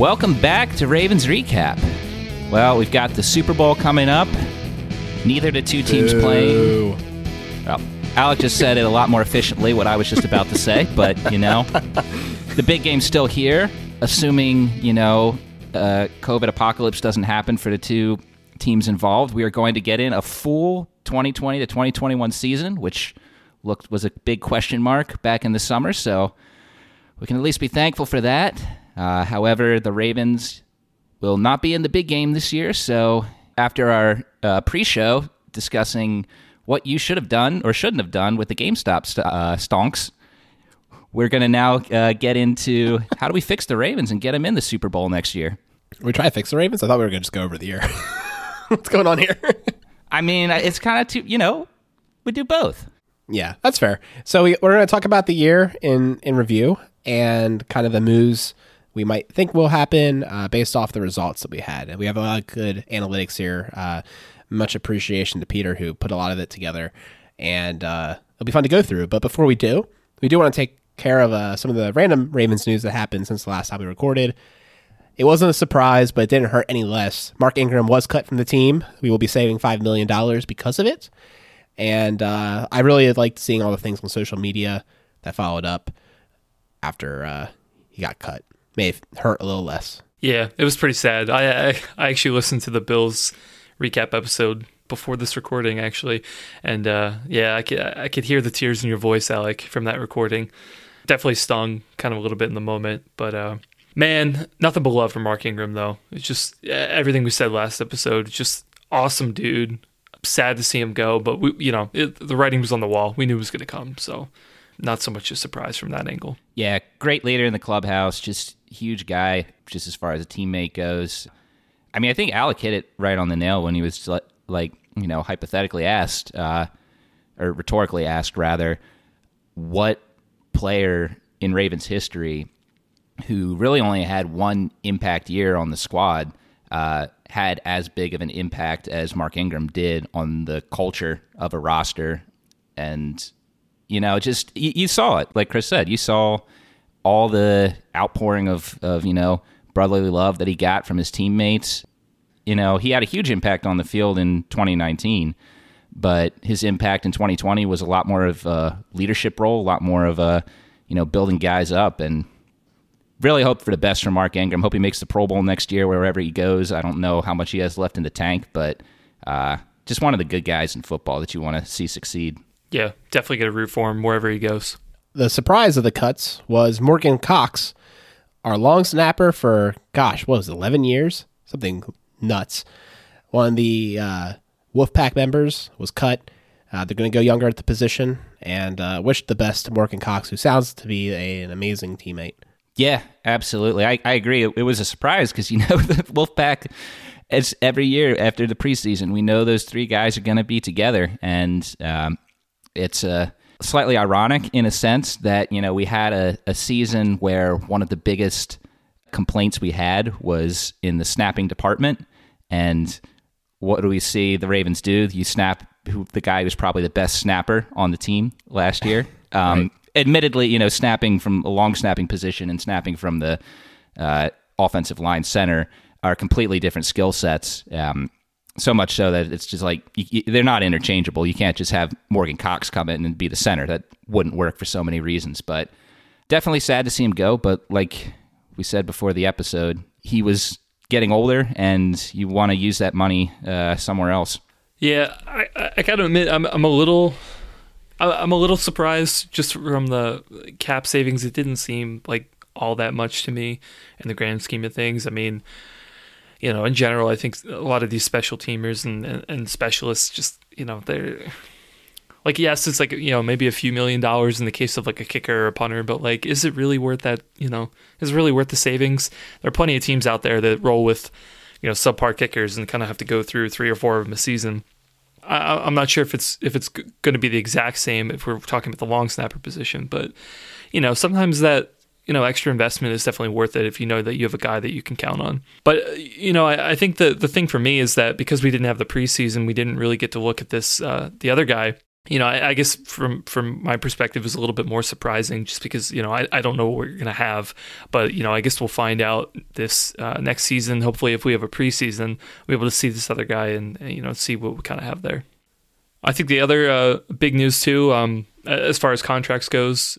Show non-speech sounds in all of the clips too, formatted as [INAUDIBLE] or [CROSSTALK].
Welcome back to Ravens Recap. Well, we've got the Super Bowl coming up. Neither the two teams playing. Well, Alec just said it a lot more efficiently, what I was just about to say, [LAUGHS] but, you know, the big game's still here, assuming, you know, uh, COVID apocalypse doesn't happen for the two teams involved. We are going to get in a full 2020 to 2021 season, which looked was a big question mark back in the summer. So we can at least be thankful for that. Uh, however, the Ravens will not be in the big game this year. So after our uh, pre-show discussing what you should have done or shouldn't have done with the GameStop st- uh, stonks, we're going to now uh, get into how do we fix the Ravens and get them in the Super Bowl next year. We try to fix the Ravens. I thought we were going to just go over the year. [LAUGHS] What's going on here? [LAUGHS] I mean, it's kind of too, you know, we do both. Yeah, that's fair. So we, we're going to talk about the year in in review and kind of the moves we might think will happen uh, based off the results that we had. And we have a lot of good analytics here. Uh, much appreciation to Peter who put a lot of it together, and uh, it'll be fun to go through. But before we do, we do want to take care of uh, some of the random Ravens news that happened since the last time we recorded. It wasn't a surprise, but it didn't hurt any less. Mark Ingram was cut from the team. We will be saving $5 million because of it. And uh, I really liked seeing all the things on social media that followed up after uh, he got cut. May have hurt a little less. Yeah, it was pretty sad. I, I I actually listened to the Bills recap episode before this recording, actually, and uh, yeah, I could I could hear the tears in your voice, Alec, from that recording. Definitely stung, kind of a little bit in the moment, but uh, man, nothing but love for Mark Ingram though. It's just everything we said last episode. Just awesome dude. sad to see him go, but we, you know, it, the writing was on the wall. We knew it was going to come, so not so much a surprise from that angle. Yeah, great leader in the clubhouse. Just huge guy, just as far as a teammate goes. I mean, I think Alec hit it right on the nail when he was like, you know, hypothetically asked, uh, or rhetorically asked, rather, what player in Ravens history who really only had one impact year on the squad uh, had as big of an impact as Mark Ingram did on the culture of a roster. And, you know, just you, you saw it. Like Chris said, you saw all the outpouring of, of you know brotherly love that he got from his teammates. You know, he had a huge impact on the field in 2019, but his impact in 2020 was a lot more of a leadership role, a lot more of a you know building guys up, and really hope for the best for Mark Ingram. Hope he makes the Pro Bowl next year wherever he goes. I don't know how much he has left in the tank, but uh, just one of the good guys in football that you want to see succeed. Yeah, definitely get a root for him wherever he goes the surprise of the cuts was Morgan Cox, our long snapper for gosh, what was it, eleven years? Something nuts. One of the uh, Wolfpack members was cut. Uh, they're going to go younger at the position, and uh, wish the best to Morgan Cox, who sounds to be a, an amazing teammate. Yeah, absolutely. I, I agree. It, it was a surprise because you [LAUGHS] know the Wolfpack. As every year after the preseason, we know those three guys are going to be together, and um, it's a slightly ironic in a sense that you know we had a, a season where one of the biggest complaints we had was in the snapping department. And what do we see the ravens do? You snap who the guy who's probably the best snapper on the team last year. [LAUGHS] Um, right. admittedly you know snapping from a long snapping position and snapping from the uh, offensive line center are completely different skill sets. Um, so much so that it's just like you, you, they're not interchangeable. You can't just have Morgan Cox come in and be the center. That wouldn't work for so many reasons. But definitely sad to see him go. But like we said before the episode, he was getting older, and you want to use that money uh, somewhere else. Yeah, I, I gotta admit, I'm I'm a little. I'm a little surprised just from the cap savings. It didn't seem like all that much to me in the grand scheme of things. I mean, you know, in general, I think a lot of these special teamers and, and, and specialists just, you know, they're like, yes, it's like, you know, maybe a few million dollars in the case of like a kicker or a punter, but like, is it really worth that? You know, is it really worth the savings? There are plenty of teams out there that roll with, you know, subpar kickers and kind of have to go through three or four of them a season. I, am not sure if it's if it's going to be the exact same if we're talking about the long snapper position, but you know, sometimes that you know, extra investment is definitely worth it if you know that you have a guy that you can count on. But you know, I, I think the the thing for me is that because we didn't have the preseason, we didn't really get to look at this uh, the other guy you know, I, I, guess from from my perspective, is a little bit more surprising, just because you know I, I don't know what we're gonna have, but you know I guess we'll find out this uh, next season. Hopefully, if we have a preseason, we're able to see this other guy and, and you know see what we kind of have there. I think the other uh, big news too, um, as far as contracts goes,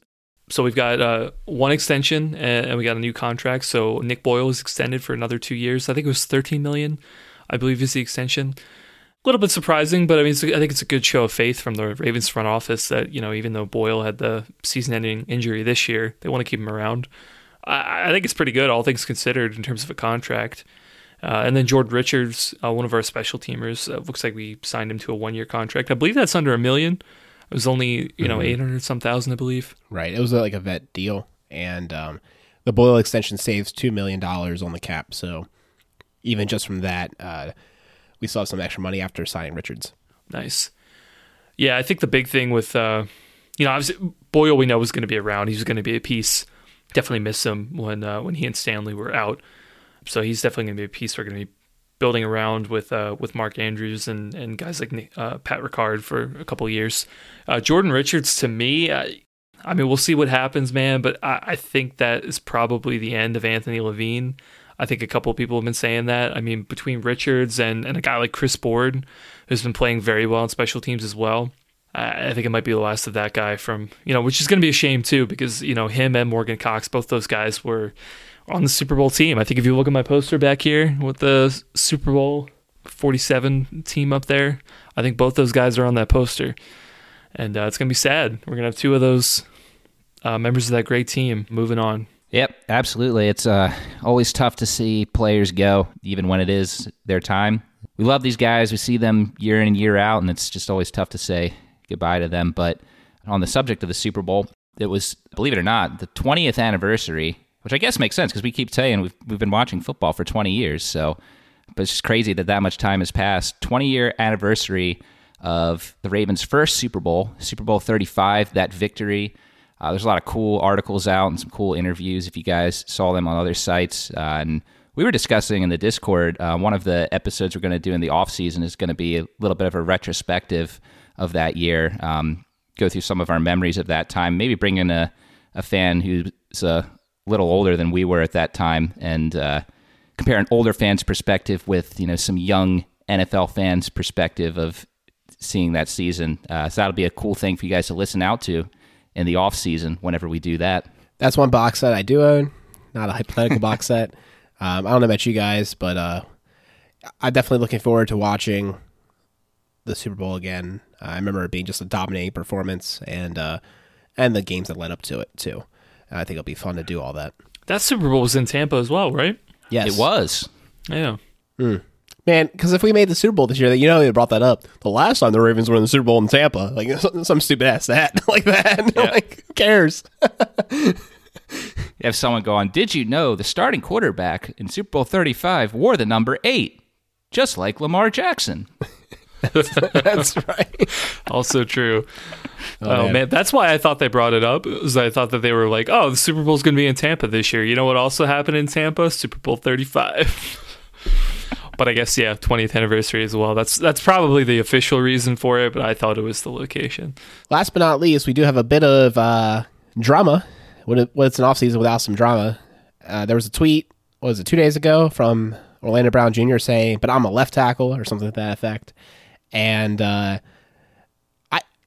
so we've got uh, one extension and we got a new contract. So Nick Boyle is extended for another two years. I think it was 13 million, I believe, is the extension a little bit surprising, but I mean, I think it's a good show of faith from the Ravens front office that you know, even though Boyle had the season-ending injury this year, they want to keep him around. I, I think it's pretty good, all things considered, in terms of a contract. Uh, and then Jordan Richards, uh, one of our special teamers, uh, looks like we signed him to a one-year contract. I believe that's under a million. It was only you know mm-hmm. eight hundred some thousand, I believe. Right. It was like a vet deal, and um, the Boyle extension saves two million dollars on the cap. So even just from that uh, we still have some extra money after signing Richards. Nice. Yeah, I think the big thing with uh, you know, obviously Boyle we know was going to be around. He's going to be a piece. Definitely miss him when uh, when he and Stanley were out. So he's definitely going to be a piece we're going to be building around with uh, with Mark Andrews and and guys like uh, Pat Ricard for a couple years. Uh, Jordan Richards to me, I, I, mean, we'll see what happens, man. But I, I, think that is probably the end of Anthony Levine. I think a couple people have been saying that. I mean, between Richards and, and a guy like Chris Board, who's been playing very well in special teams as well, I think it might be the last of that guy from, you know, which is going to be a shame too, because, you know, him and Morgan Cox, both those guys were on the Super Bowl team. I think if you look at my poster back here with the Super Bowl 47 team up there, I think both those guys are on that poster. And uh, it's going to be sad. We're going to have two of those uh, members of that great team moving on. Yep, absolutely. It's uh, always tough to see players go, even when it is their time. We love these guys. We see them year in and year out, and it's just always tough to say goodbye to them. But on the subject of the Super Bowl, it was, believe it or not, the 20th anniversary, which I guess makes sense because we keep saying we've, we've been watching football for 20 years. So, but it's just crazy that that much time has passed. 20 year anniversary of the Ravens' first Super Bowl, Super Bowl 35, that victory uh, there's a lot of cool articles out and some cool interviews if you guys saw them on other sites. Uh, and we were discussing in the Discord, uh, one of the episodes we're going to do in the off season is going to be a little bit of a retrospective of that year. Um, go through some of our memories of that time. Maybe bring in a, a fan who's a little older than we were at that time and uh, compare an older fan's perspective with you know some young NFL fans' perspective of seeing that season. Uh, so that'll be a cool thing for you guys to listen out to in the off season whenever we do that. That's one box set I do own, not a hypothetical box [LAUGHS] set. Um, I don't know about you guys, but uh, I'm definitely looking forward to watching the Super Bowl again. I remember it being just a dominating performance, and uh, and the games that led up to it too. I think it'll be fun to do all that. That Super Bowl was in Tampa as well, right? Yes, it was. Yeah. Mm. Man, because if we made the Super Bowl this year, you know, they brought that up. The last time the Ravens were in the Super Bowl in Tampa, like [LAUGHS] some, some stupid ass that, [LAUGHS] like that. [LAUGHS] Yeah. like, who cares? you have someone going, Did you know the starting quarterback in Super Bowl 35 wore the number eight, just like Lamar Jackson? that's, that's right. also true. Oh, oh man. man. that's why I thought they brought it up. Was I thought that they were like, "Oh, the Super Bowl's going to be in Tampa this year." You know what also happened in Tampa? Super Bowl 35 [LAUGHS] but I guess yeah, 20th anniversary as well. That's that's probably the official reason for it, but I thought it was the location. Last but not least, we do have a bit of uh, drama. What it, what's an off season without some drama? Uh, there was a tweet. was it two days ago from Orlando Brown Jr. saying, "But I'm a left tackle" or something to that effect, and uh,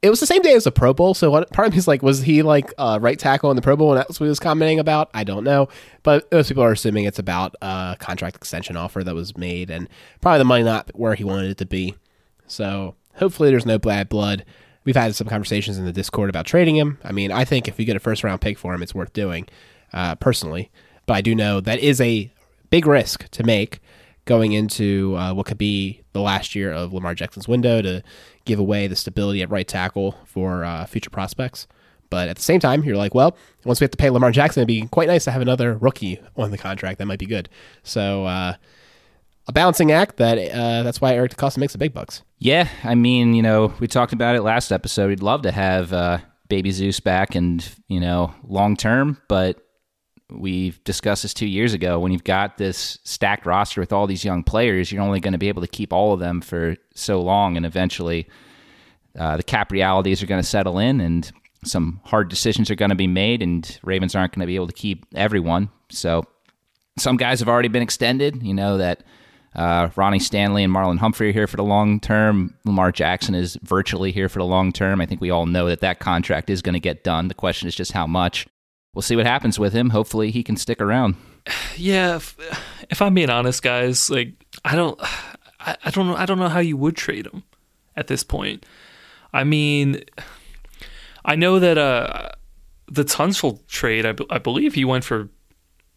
it was the same day as the Pro Bowl. So what, part of me is like, was he like uh, right tackle in the Pro Bowl, and that's what he was commenting about? I don't know, but most people are assuming it's about a contract extension offer that was made, and probably the money not where he wanted it to be. So hopefully, there's no bad blood. We've had some conversations in the Discord about trading him. I mean, I think if you get a first round pick for him, it's worth doing, uh, personally. But I do know that is a big risk to make going into uh, what could be the last year of Lamar Jackson's window to give away the stability at right tackle for uh, future prospects. But at the same time, you're like, well, once we have to pay Lamar Jackson, it'd be quite nice to have another rookie on the contract. That might be good. So uh, a balancing act. That uh, that's why Eric DeCosta makes the big bucks. Yeah, I mean, you know, we talked about it last episode. We'd love to have uh, Baby Zeus back, and you know, long term, but we've discussed this two years ago. When you've got this stacked roster with all these young players, you're only going to be able to keep all of them for so long, and eventually uh, the cap realities are going to settle in and some hard decisions are going to be made, and Ravens aren't going to be able to keep everyone. So some guys have already been extended. You know that uh, Ronnie Stanley and Marlon Humphrey are here for the long term. Lamar Jackson is virtually here for the long term. I think we all know that that contract is going to get done. The question is just how much. We'll see what happens with him. Hopefully, he can stick around. [SIGHS] Yeah, if, if I'm being honest, guys, like I don't, [SIGHS] I, I don't know, I don't know how you would trade him at this point. I mean, I know that uh, the Tunsil trade, I, b- I believe he went for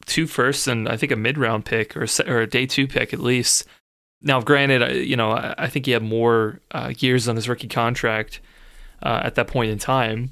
two firsts and I think a mid round pick or, a, or a day two pick at least. Now, granted, you know, I, I think he had more uh, years on his rookie contract uh, at that point in time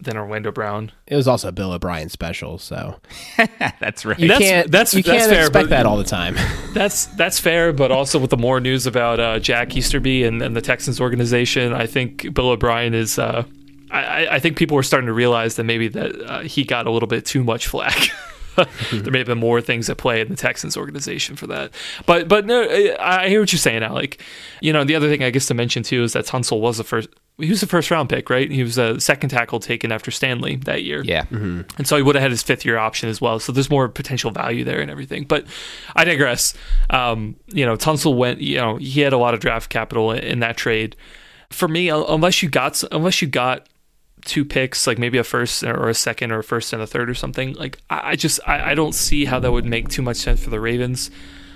than Orlando Brown. It was also a Bill O'Brien special, so [LAUGHS] that's right. you That's- can't that's- you that's can't fair, expect but- that all the time. [LAUGHS] That's that's fair, but also with the more news about uh, Jack Easterby and, and the Texans organization, I think Bill O'Brien is. Uh, I, I- I think people are starting to realize that maybe that uh, he got a little bit too much flack. [LAUGHS] there may have been more things at play in the Texans organization for that. But but no, I I hear what you're saying, Alec. You know, the other thing I guess to mention too is that Tunsil was the first. He was the first round pick, right? He was a second tackle taken after Stanley that year. yeah. And so he would have had his fifth year option as well. So there's more potential value there and everything. But I digress. Um, you know, Tunsil went, you know, he had a lot of draft capital in, in that trade. For me, unless you got unless you got two picks, like maybe a first or a second or a first and a third or something, like I, I just I, I don't see how that would make too much sense for the Ravens.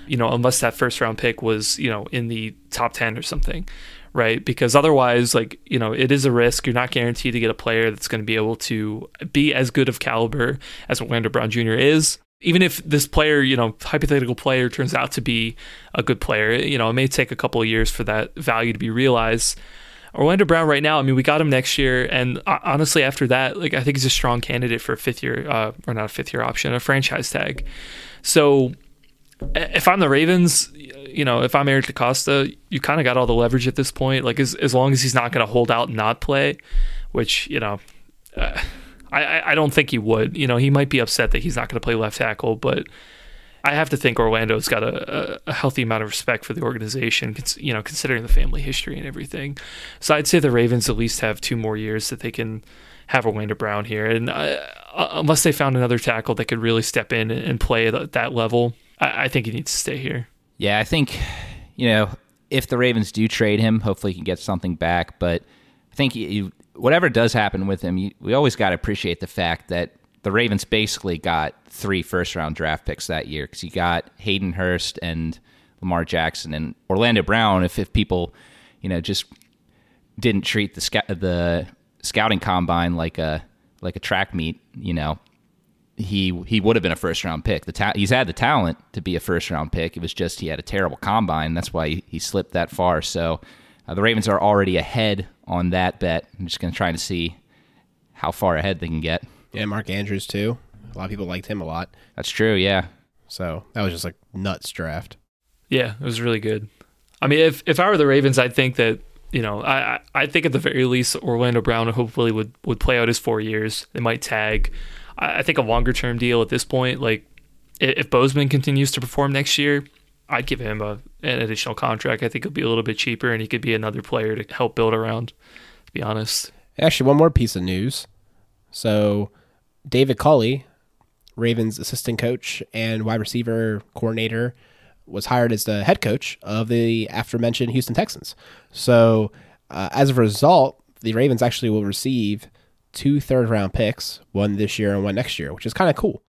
You know, unless that first round pick was, you know, in the top ten or something right? Because otherwise, like, you know, it is a risk. You're not guaranteed to get a player that's going to be able to be as good of caliber as what Orlando Brown Jr. is. Even if this player, you know, hypothetical player turns out to be a good player, you know, it may take a couple of years for that value to be realized. Orlando Brown right now, I mean, we got him next year, and uh, honestly, after that, like, I think he's a strong candidate for a fifth year, uh, or not a fifth year option, a franchise tag. So if I'm the Ravens, you know, if I'm Eric DeCosta, you kind of got all the leverage at this point. Like as as long as he's not going to hold out and not play, which you know, uh, I I don't think he would. You know, he might be upset that he's not going to play left tackle, but I have to think Orlando's got a, a, healthy amount of respect for the organization. You know, considering the family history and everything. So I'd say the Ravens at least have two more years that they can have Orlando Brown here, and uh, unless they found another tackle that could really step in and play at that level, I think he needs to stay here. Yeah, I think, you know, if the Ravens do trade him, hopefully he can get something back. But I think you, whatever does happen with him, you, we always got to appreciate the fact that the Ravens basically got three first round draft picks that year because you got Hayden Hurst and Lamar Jackson and Orlando Brown. If, if people, you know, just didn't treat the sc- the scouting combine like a like a track meet, you know, he he would have been a first round pick. The ta- he's had the talent to be a first round pick. It was just he had a terrible combine. That's why he, he slipped that far. So uh, the Ravens are already ahead on that bet. I'm just going to try to see how far ahead they can get. yeah, Mark Andrews too. A lot of people liked him a lot. That's true. Yeah. So that was just like nuts draft. Yeah, it was really good. I mean, if if I were the Ravens, I'd think that you know, I I I think at the very least Orlando Brown hopefully would would play out his four years. They might tag. I, think a longer term deal at this point, like if Bozeman continues to perform next year, I'd give him a an additional contract. I think it'll be a little bit cheaper, and he could be another player to help build around. To be honest, Actually, one more piece of news. So, David Culley, Ravens assistant coach and wide receiver coordinator, was hired as the head coach of the aforementioned Houston Texans. So, uh, as a result, the Ravens actually will receive two third round picks, one this year and one next year, which is kind of cool.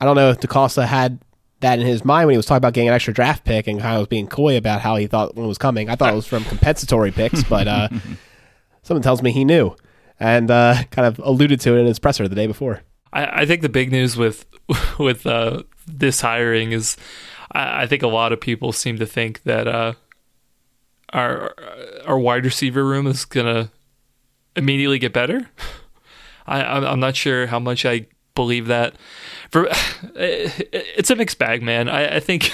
I don't know if DeCosta had that in his mind when he was talking about getting an extra draft pick and kind of was being coy about how he thought one was coming. I thought it was from compensatory picks, but uh, [LAUGHS] someone tells me he knew and uh, [LAUGHS] kind of alluded to it in his presser the day before. I, I think the big news with [LAUGHS] with uh, this hiring is I, I think a lot of people seem to think that uh, our our wide receiver room is gonna immediately get better. I I'm I'm not sure how much I believe that. For [SIGHS] it's a mixed bag, man. I, I think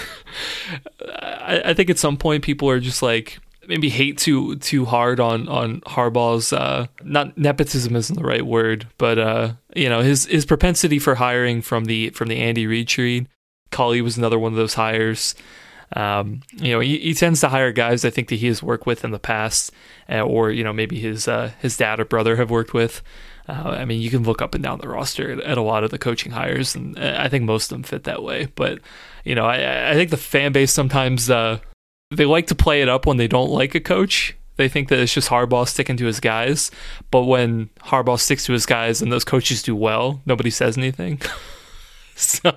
[LAUGHS] I, I think at some point people are just like maybe hate too too hard on on Harbaugh's uh, not nepotism isn't the right word, but uh, you know his his propensity for hiring from the from the Andy Reid tree. Culley was another one of those hires. Um, you know, he, he, tends to hire guys I think that he has worked with in the past, uh, or you know maybe his uh, his dad or brother have worked with. Uh, I mean, you can look up and down the roster at, a lot of the coaching hires, and uh, I think most of them fit that way. But you know, I, I think the fan base sometimes uh, they like to play it up when they don't like a coach. They think that it's just Harbaugh sticking to his guys, but when Harbaugh sticks to his guys and those coaches do well, nobody says anything. [LAUGHS] so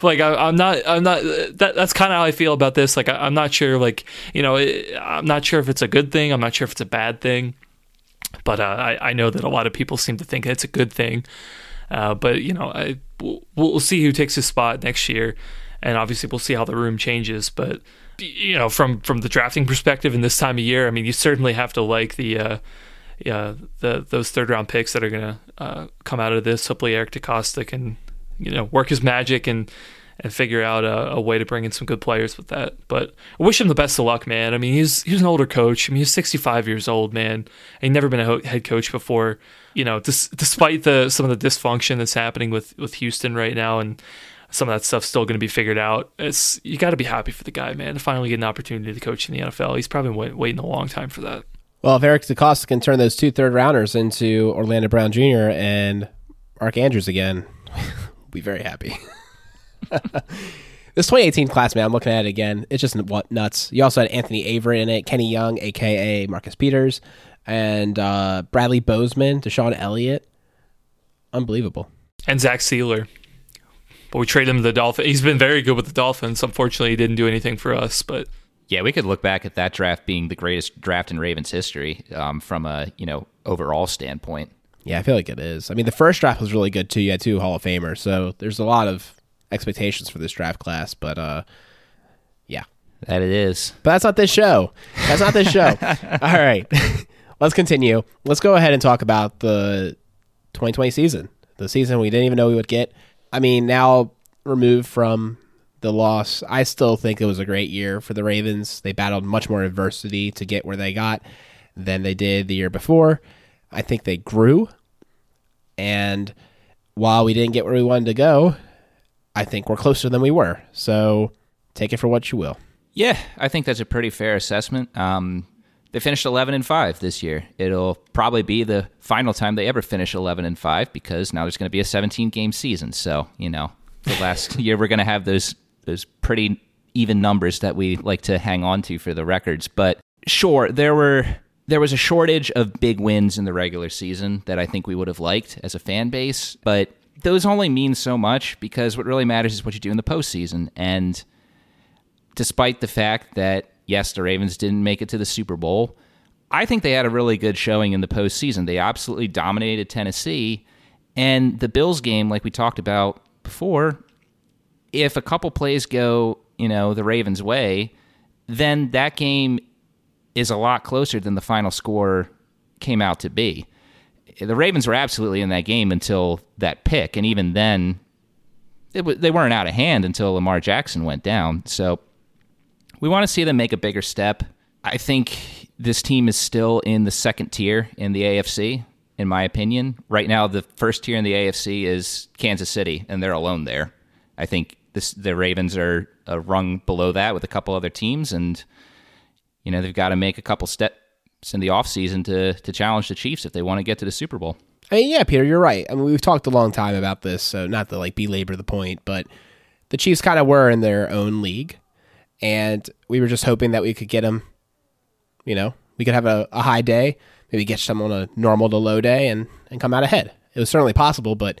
like I, am not i'm not that, that's kind of how i feel about this like I, am not sure like you know i'm not sure if it's a good thing i'm not sure if it's a bad thing but uh, I, I know that a lot of people seem to think it's a good thing. Uh, but you know, I, we'll, we'll see who takes his spot next year, and obviously we'll see how the room changes. But you know, from from the drafting perspective in this time of year, I mean, you certainly have to like the. Uh, the those third round picks that are gonna uh, come out of this. Hopefully, Eric DeCosta can, you know, work his magic and and figure out a, a, way to bring in some good players with that. But I wish him the best of luck, man. I mean, he's he's an older coach. I mean, he's 65 years old, man. He's never been a head coach before. You know, dis- despite the some of the dysfunction that's happening with with Houston right now, and some of that stuff's still going to be figured out. It's you got to be happy for the guy, man, to finally get an opportunity to coach in the NFL. He's probably wait, waiting a long time for that. Well, if Eric DeCosta can turn those two third rounders into Orlando Brown Jr. and Mark Andrews again, [LAUGHS] we'll be very happy. [LAUGHS] [LAUGHS] this 2018 class, man, I'm looking at it again. It's just what nuts. You also had Anthony Averett in it, Kenny Young, aka Marcus Peters, and uh, Bradley Bozeman, DeShon Elliott. Unbelievable. And Zach Sieler. But we traded him to the Dolphins. He's been very good with the Dolphins. Unfortunately, he didn't do anything for us. But yeah, we could look back at that draft being the greatest draft in Ravens history um, from a you know overall standpoint. Yeah, I feel like it is. I mean, the first draft was really good too. You had two Hall of Famers, so there's a lot of expectations for this draft class, but uh, yeah, that it is. But that's not this show. That's not this show. [LAUGHS] All right, [LAUGHS] let's continue. Let's go ahead and talk about the 2020 season, the season we didn't even know we would get. I mean, now removed from the loss, I still think it was a great year for the Ravens. They battled much more adversity to get where they got than they did the year before. I think they grew. And while we didn't get where we wanted to go, I think we're closer than we were. So take it for what you will. Yeah, I think that's a pretty fair assessment. Um, they finished 11 and 5 this year. It'll probably be the final time they ever finish 11 and 5 because now there's going to be a 17 game season. So, you know, the last [LAUGHS] year we're going to have those those pretty even numbers that we like to hang on to for the records. But sure, there were there was a shortage of big wins in the regular season that I think we would have liked as a fan base, but those only mean so much because what really matters is what you do in the postseason. And despite the fact that, yes, the Ravens didn't make it to the Super Bowl, I think they had a really good showing in the postseason. They absolutely dominated Tennessee. And the Bills game, like we talked about before, if a couple plays go, you know, the Ravens' way, then that game is a lot closer than the final score came out to be the Ravens were absolutely in that game until that pick, and even then, w- they weren't out of hand until Lamar Jackson went down. So we want to see them make a bigger step. I think this team is still in the second tier in the AFC, in my opinion. Right now, the first tier in the AFC is Kansas City, and they're alone there. I think this, the Ravens are a rung below that with a couple other teams, and you know they've got to make a couple step in the offseason to to challenge the Chiefs if they want to get to the Super Bowl. I mean, yeah, Peter, you're right. I mean, we've talked a long time about this, so not to like belabor the point, but the Chiefs kind of were in their own league, and we were just hoping that we could get them. You know, we could have a, a high day, maybe get some on a normal to low day, and and come out ahead. It was certainly possible, but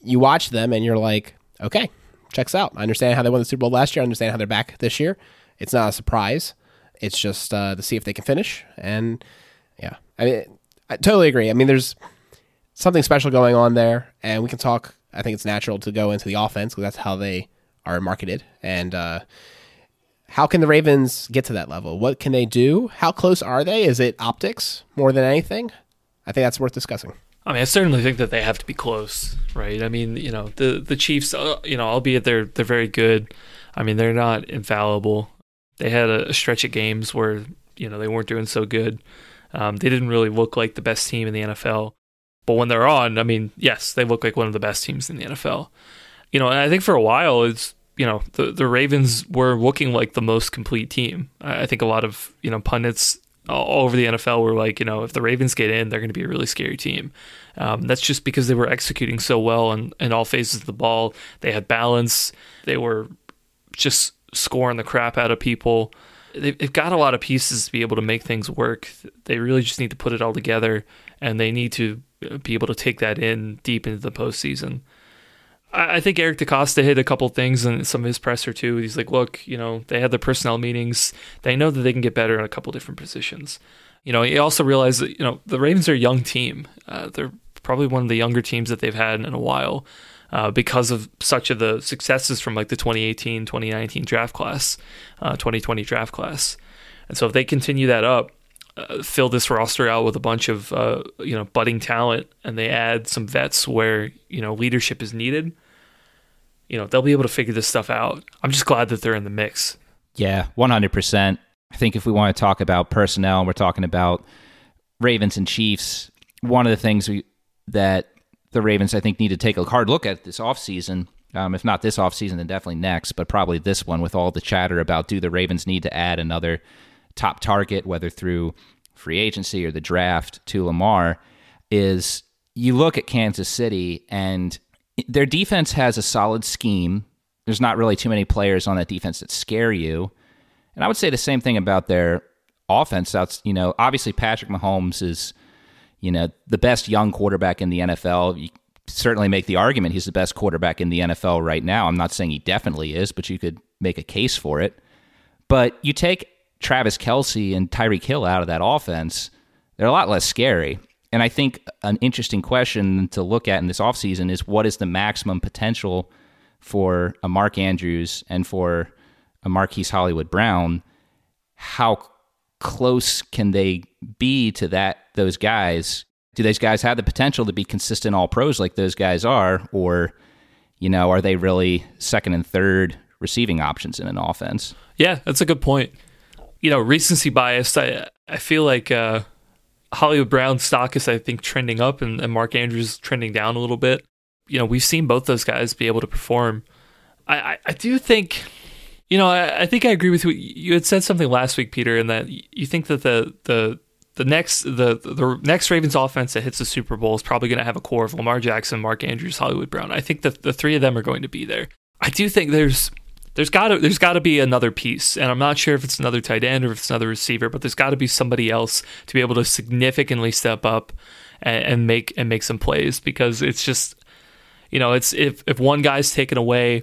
you watch them and you're like, okay, checks out. I understand how they won the Super Bowl last year. I understand how they're back this year. It's not a surprise. It's just uh, to see if they can finish. And yeah, I mean, I totally agree. I mean, there's something special going on there, and we can talk. I think it's natural to go into the offense because that's how they are marketed. And uh, how can the Ravens get to that level? What can they do? How close are they? Is it optics more than anything? I think that's worth discussing. I mean, I certainly think that they have to be close, right? I mean, you know, the the Chiefs, uh, you know, albeit they're they're very good. I mean, they're not infallible they had a, stretch of games where you know they weren't doing so good. Um, they didn't really look like the best team in the NFL. But when they're on, I mean, yes, they look like one of the best teams in the NFL. You know, and I think for a while it's you know the the Ravens were looking like the most complete team. I think a lot of you know pundits all over the NFL were like, you know, if the Ravens get in, they're going to be a really scary team. Um, that's just because they were executing so well in, in all phases of the ball. They had balance. They were just scoring the crap out of people. They've got a lot of pieces to be able to make things work. They really just need to put it all together, and they need to be able to take that in deep into the postseason. I think Eric DeCosta hit a couple things in some of his presser too. He's like, look, you know, they had the personnel meetings. They know that they can get better in a couple different positions. You know, he also realized that, you know, the Ravens are a young team. Uh, they're probably one of the younger teams that they've had in a while uh, because of such of the successes from like the 2018, 2019 draft class, uh, 2020 draft class. And so if they continue that up, uh, fill this roster out with a bunch of uh, you know budding talent, and they add some vets where you know leadership is needed. You know they'll be able to figure this stuff out. I'm just glad that they're in the mix. Yeah, 100. percent I think if we want to talk about personnel, and we're talking about Ravens and Chiefs. One of the things we, that the Ravens, I think, need to take a hard look at this offseason. Um, if not this offseason, then definitely next, but probably this one with all the chatter about do the Ravens need to add another top target, whether through free agency or the draft to Lamar, is you look at Kansas City and their defense has a solid scheme. There's not really too many players on that defense that scare you. And I would say the same thing about their offense. That's, you know, obviously Patrick Mahomes is, you know, the best young quarterback in the NFL. You certainly make the argument he's the best quarterback in the NFL right now. I'm not saying he definitely is, but you could make a case for it. But you take Travis Kelce and Tyreek Hill out of that offense, they're a lot less scary. And I think an interesting question to look at in this offseason is what is the maximum potential for a Mark Andrews and for a Marquise Hollywood Brown? How close can they be to that those guys? Do those guys have the potential to be consistent all pros like those guys are? Or, you know, are they really second and third receiving options in an offense? Yeah, that's a good point you know, recency bias. I I feel like uh, Hollywood Brown stock is I think trending up, and, and Mark Andrews trending down a little bit. You know, we've seen both those guys be able to perform. I I, I do think. You know, I, I think I agree with you. You had said something last week, Peter, in that you think that the the the next the the next Ravens offense that hits the Super Bowl is probably going to have a core of Lamar Jackson, Mark Andrews, Hollywood Brown. I think that the three of them are going to be there. I do think there's there's got to there's got to be another piece, and I'm not sure if it's another tight end or if it's another receiver, but there's got to be somebody else to be able to significantly step up and, and make and make some plays because it's just you know it's if if one guy's taken away,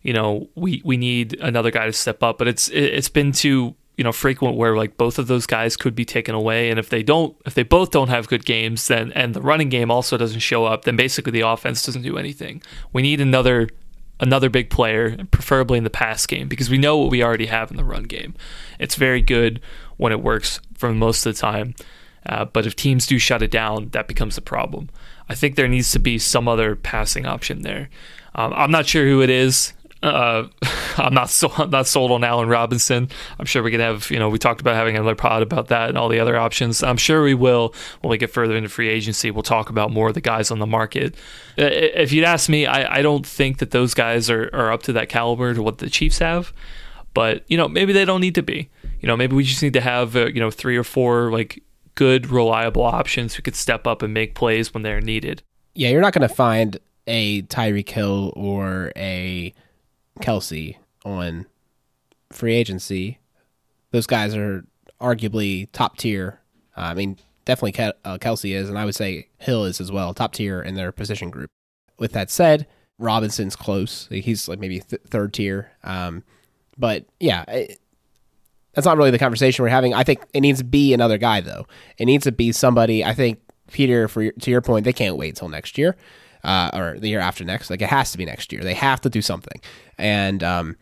you know we we need another guy to step up, but it's it's been too you know frequent where like both of those guys could be taken away and if they don't if they both don't have good games then and the running game also doesn't show up then basically the offense doesn't do anything we need another another big player, preferably in the pass game, because we know what we already have in the run game. It's very good when it works for most of the time. Uh, but if teams do shut it down, that becomes a problem. I think there needs to be some other passing option there. Um, I'm not sure who it is. Uh, [LAUGHS] I'm not so I'm not sold on Allen Robinson. I'm sure we can have you know we talked about having another pod about that and all the other options. I'm sure we will when we get further into free agency. We'll talk about more of the guys on the market. If you'd ask me, I, I don't think that those guys are, are up to that caliber to what the Chiefs have. But you know maybe they don't need to be. You know maybe we just need to have uh, you know three or four like good reliable options who could step up and make plays when they're needed. Yeah, you're not going to find a Tyreek Hill or a Kelce on free agency. Those guys are arguably top tier. Uh, I mean, definitely uh, Kelce is, and I would say Hill is as well, top tier in their position group. With that said, Robinson's close. He's like maybe th- third tier. Um, but yeah, it, that's not really the conversation we're having. I think it needs to be another guy though. It needs to be somebody. I think Peter, for to your point, they can't wait till next year uh, or the year after next. Like it has to be next year. They have to do something. And um,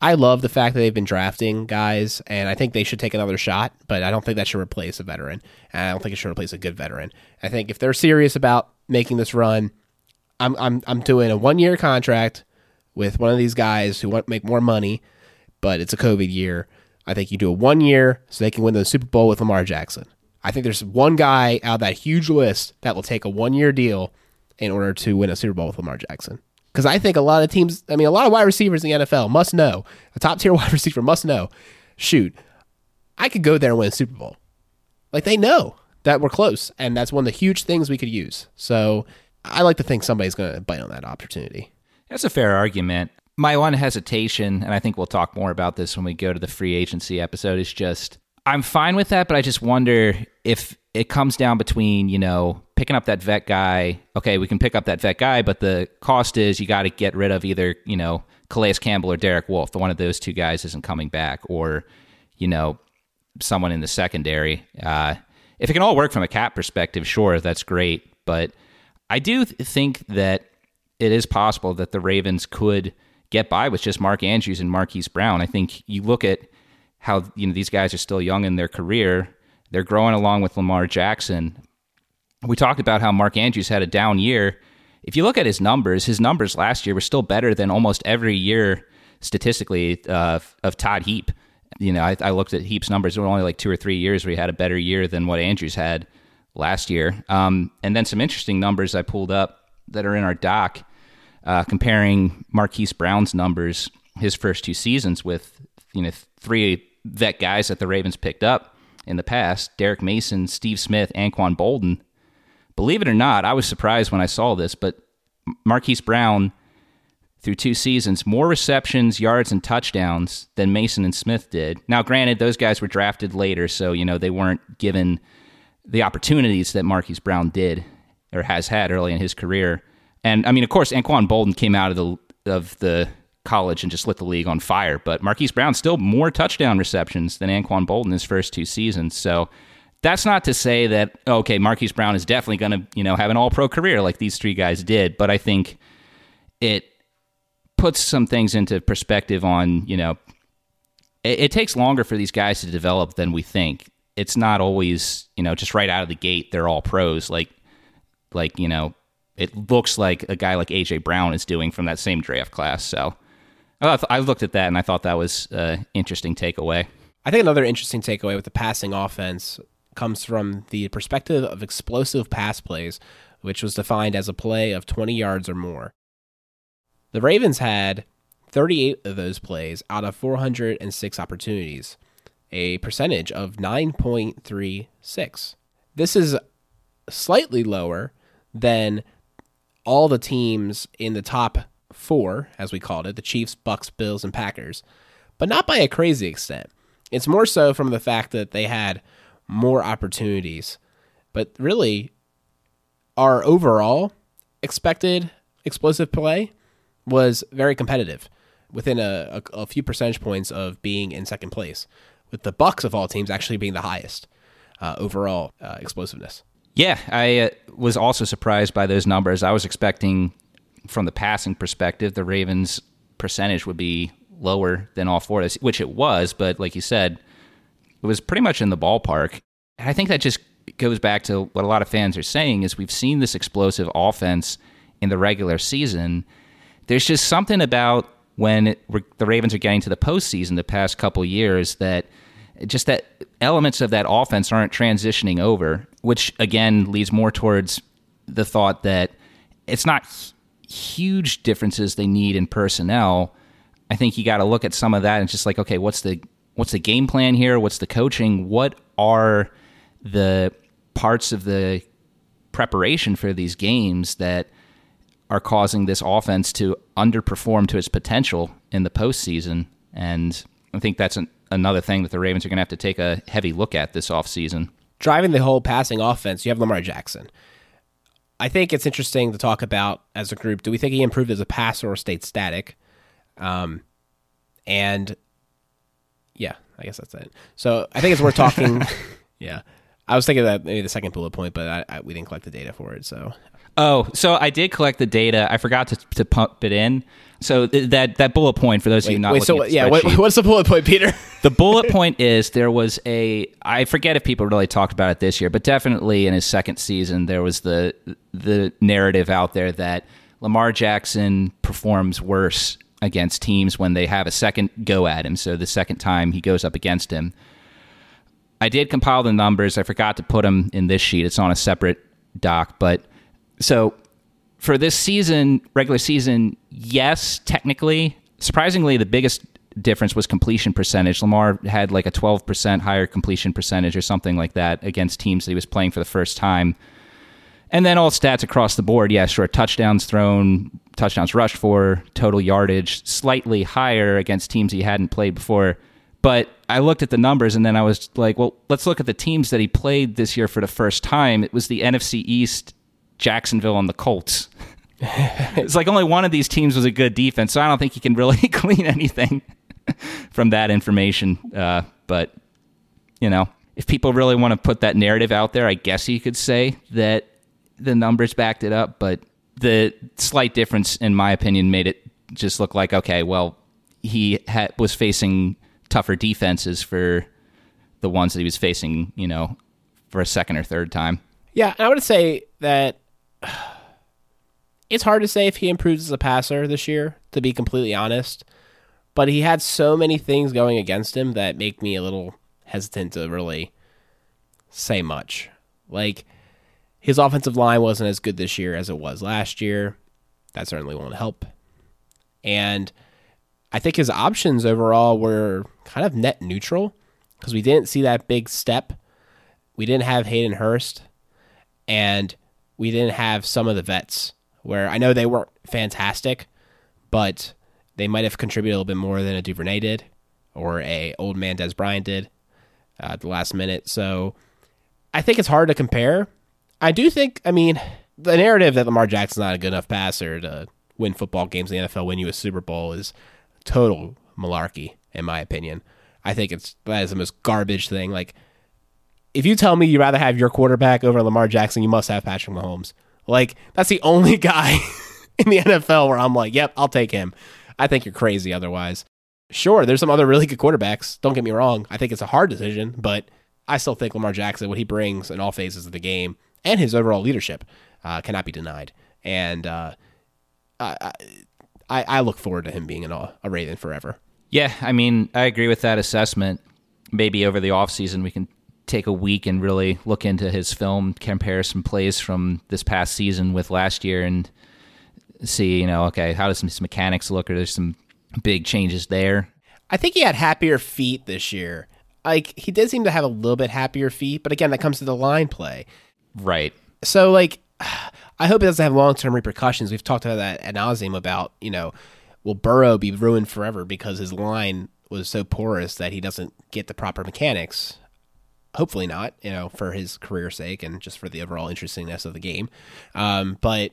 I love the fact that they've been drafting guys, and I think they should take another shot. But I don't think that should replace a veteran. And I don't think it should replace a good veteran. I think if they're serious about making this run, I'm I'm I'm doing a one year contract with one of these guys who want to make more money, but it's a COVID year. I think you do a one year so they can win the Super Bowl with Lamar Jackson. I think there's one guy out of that huge list that will take a one year deal in order to win a Super Bowl with Lamar Jackson. Because I think a lot of teams, I mean, a lot of wide receivers in the NFL must know, a top tier [LAUGHS] wide receiver must know, shoot, I could go there and win a Super Bowl. Like they know that we're close, and that's one of the huge things we could use. So I like to think somebody's going to bite on that opportunity. That's a fair argument. My one hesitation, and I think we'll talk more about this when we go to the free agency episode, is just I'm fine with that, but I just wonder if it comes down between, you know, picking up that vet guy. Okay, we can pick up that vet guy, but the cost is you got to get rid of either, you know, Calais Campbell or Derek Wolfe. One of those two guys isn't coming back, or, you know, someone in the secondary. Uh, if it can all work from a cap perspective, sure, that's great. But I do th- think that it is possible that the Ravens could get by with just Mark Andrews and Marquise Brown. I think you look at how you know these guys are still young in their career. They're growing along with Lamar Jackson. We talked about how Mark Andrews had a down year. If you look at his numbers, his numbers last year were still better than almost every year statistically uh, of Todd Heap you know, I, I, looked at Heap's numbers. There were only like two or three years where he had a better year than what Andrews had last year. Um, and then some interesting numbers I pulled up that are in our doc uh, comparing Marquise Brown's numbers his first two seasons with you know three vet guys that the Ravens picked up in the past: Derrick Mason, Steve Smith, Anquan Boldin. Believe it or not, I was surprised when I saw this, but Marquise Brown through two seasons more receptions, yards, and touchdowns than Mason and Smith did. Now, granted, those guys were drafted later, so you know they weren't given the opportunities that Marquise Brown did or has had early in his career. And I mean, of course, Anquan Boldin came out of the of the college and just lit the league on fire. But Marquise Brown still more touchdown receptions than Anquan Boldin his first two seasons. So that's not to say that okay, Marquise Brown is definitely going to you know have an All Pro career like these three guys did. But I think it puts some things into perspective on, you know, it, it, takes longer for these guys to develop than we think. It's not always, you know, just right out of the gate they're all pros. Like, like you know, it looks like a guy like AJ Brown is doing from that same draft class. So, Oh, I looked at that and I thought that was an interesting takeaway. I think another interesting takeaway with the passing offense comes from the perspective of explosive pass plays, which was defined as a play of 20 yards or more. The Ravens had 38 of those plays out of 406 opportunities, a percentage of 9.36. This is slightly lower than all the teams in the top four, as we called it the Chiefs, Bucks, Bills, and Packers, but not by a crazy extent. It's more so from the fact that they had more opportunities. But really, our overall expected explosive play was very competitive within a, a, a, few percentage points of being in second place, with the Bucks of all teams actually being the highest uh, overall uh, explosiveness. Yeah, I uh, was also surprised by those numbers. I was expecting, from the passing perspective, the Ravens' percentage would be lower than all four, of us, which it was. But like you said, it was pretty much in the ballpark. And I think that just goes back to what a lot of fans are saying: is we've seen this explosive offense in the regular season there's just something about when it, the Ravens are getting to the postseason the past couple years that just that elements of that offense aren't transitioning over, which again leads more towards the thought that it's not huge differences they need in personnel. I think you got to look at some of that and just like, okay, what's the what's the game plan here? What's the coaching? What are the parts of the preparation for these games that are causing this offense to underperform to its potential in the postseason. And I think that's an, another thing that the Ravens are going to have to take a heavy look at this offseason. Driving the whole passing offense, you have Lamar Jackson. I think it's interesting to talk about as a group. Do we think he improved as a passer or stayed static? Um, and yeah, I guess that's it. So I think it's worth talking. [LAUGHS] yeah, I was thinking that maybe the second bullet point, but I, I, we didn't collect the data for it. So Oh, so I did collect the data. I forgot to, to pump it in. So th- that that bullet point for those wait, of you not wait, so, yeah, what, what's the bullet point, Peter? the bullet [LAUGHS] point is there was a I forget if people really talked about it this year, but definitely in his second season there was the the narrative out there that Lamar Jackson performs worse against teams when they have a second go at him. So the second time he goes up against him. I did compile the numbers. I forgot to put them in this sheet. It's on a separate doc, but so for this season, regular season, yes, technically. Surprisingly, the biggest difference was completion percentage. Lamar had like a 12% higher completion percentage or something like that against teams that he was playing for the first time. And then all stats across the board, yeah, sure. Touchdowns thrown, touchdowns rushed for, total yardage slightly higher against teams he hadn't played before. But I looked at the numbers and then I was like, well, let's look at the teams that he played this year for the first time. It was the NFC East, Jacksonville, and the Colts. [LAUGHS] it's like only one of these teams was a good defense, so I don't think he can really [LAUGHS] glean anything from that information. Uh, but, you know, if people really want to put that narrative out there, I guess you could say that the numbers backed it up. But the slight difference, in my opinion, made it just look like, okay, well, he ha- was facing tougher defenses for the ones that he was facing, you know, for a second or third time. Yeah, I would say that [SIGHS] it's hard to say if he improves as a passer this year, to be completely honest. But he had so many things going against him that make me a little hesitant to really say much. Like his offensive line wasn't as good this year as it was last year. That certainly won't help. And I think his options overall were kind of net neutral because we didn't see that big step. We didn't have Hayden Hurst, and we didn't have some of the vets where I know they weren't fantastic, but they might have contributed a little bit more than a Duvernay did or a old man Dez Bryant did uh, at the last minute. So I think it's hard to compare. I do think, I mean, the narrative that Lamar Jackson's not a good enough passer to win football games in the NFL, win you a Super Bowl is total malarkey, in my opinion. I think it's that is the most garbage thing. Like, if you tell me you'd rather have your quarterback over Lamar Jackson, you must have Patrick Mahomes. Like, that's the only [LAUGHS] guy in the NFL where I'm like, yep, I'll take him. I think you're crazy otherwise. Sure, there's some other really good quarterbacks. Don't get me wrong. I think it's a hard decision, but I still think Lamar Jackson, what he brings in all phases of the game and his overall leadership, uh, cannot be denied. And uh, I, I, I look forward to him being an, a Raven forever. Yeah, I mean, I agree with that assessment. Maybe over the offseason we can take a week and really look into his film, compare some plays from this past season with last year, and see, you know, okay, how does his mechanics look? Are there some big changes there? I think he had happier feet this year. Like he did seem to have a little bit happier feet, but again, that comes to the line play. Right. So like [SIGHS] I hope it doesn't have long term repercussions. We've talked about that ad nauseum about, you know, will Burrow be ruined forever because his line was so porous that he doesn't get the proper mechanics? Hopefully not, you know, for his career's sake and just for the overall interestingness of the game. Um, but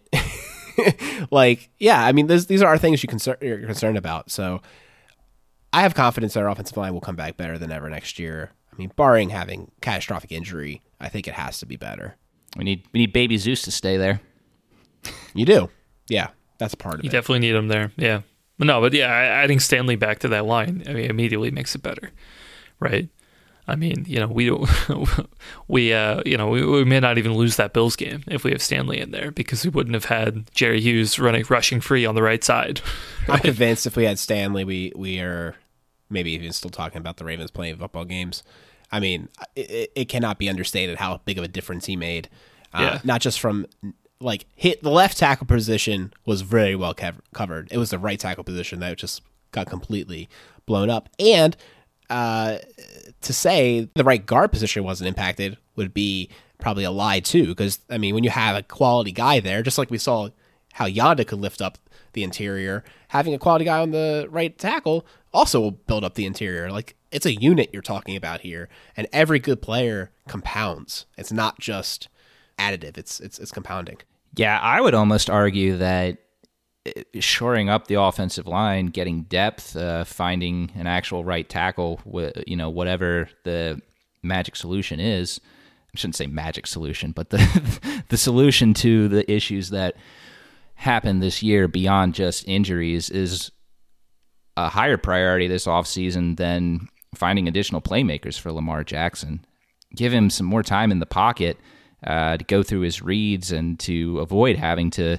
[LAUGHS] like, yeah, I mean, these are things you concern, you're concerned about. So I have confidence that our offensive line will come back better than ever next year. I mean, barring having catastrophic injury, I think it has to be better. We need we need Baby Zeus to stay there. You do, yeah. That's part of you it. You definitely need him there, yeah. No, but yeah, adding Stanley back to that line, I mean, immediately makes it better, right? I mean, you know, we don't, [LAUGHS] we uh, you know, we, we, may not even lose that Bills game if we have Stanley in there because we wouldn't have had Jerry Hughes running rushing free on the right side. [LAUGHS] Right? I'm convinced if we had Stanley, we we are maybe even still talking about the Ravens playing football games. I mean, it, it cannot be understated how big of a difference he made. Uh, yeah. Not just from like hit the left tackle position was very well covered. It was the right tackle position that just got completely blown up. And uh, to say the right guard position wasn't impacted would be probably a lie too. Because I mean, when you have a quality guy there, just like we saw how Yanda could lift up the interior, having a quality guy on the right tackle also will build up the interior. Like it's a unit you're talking about here, and every good player compounds. It's not just additive; it's it's it's compounding. Yeah, I would almost argue that shoring up the offensive line, getting depth, uh, finding an actual right tackle, you know, whatever the magic solution is. I shouldn't say magic solution, but the [LAUGHS] the solution to the issues that happened this year beyond just injuries is a higher priority this offseason than finding additional playmakers for Lamar Jackson. Give him some more time in the pocket uh, to go through his reads and to avoid having to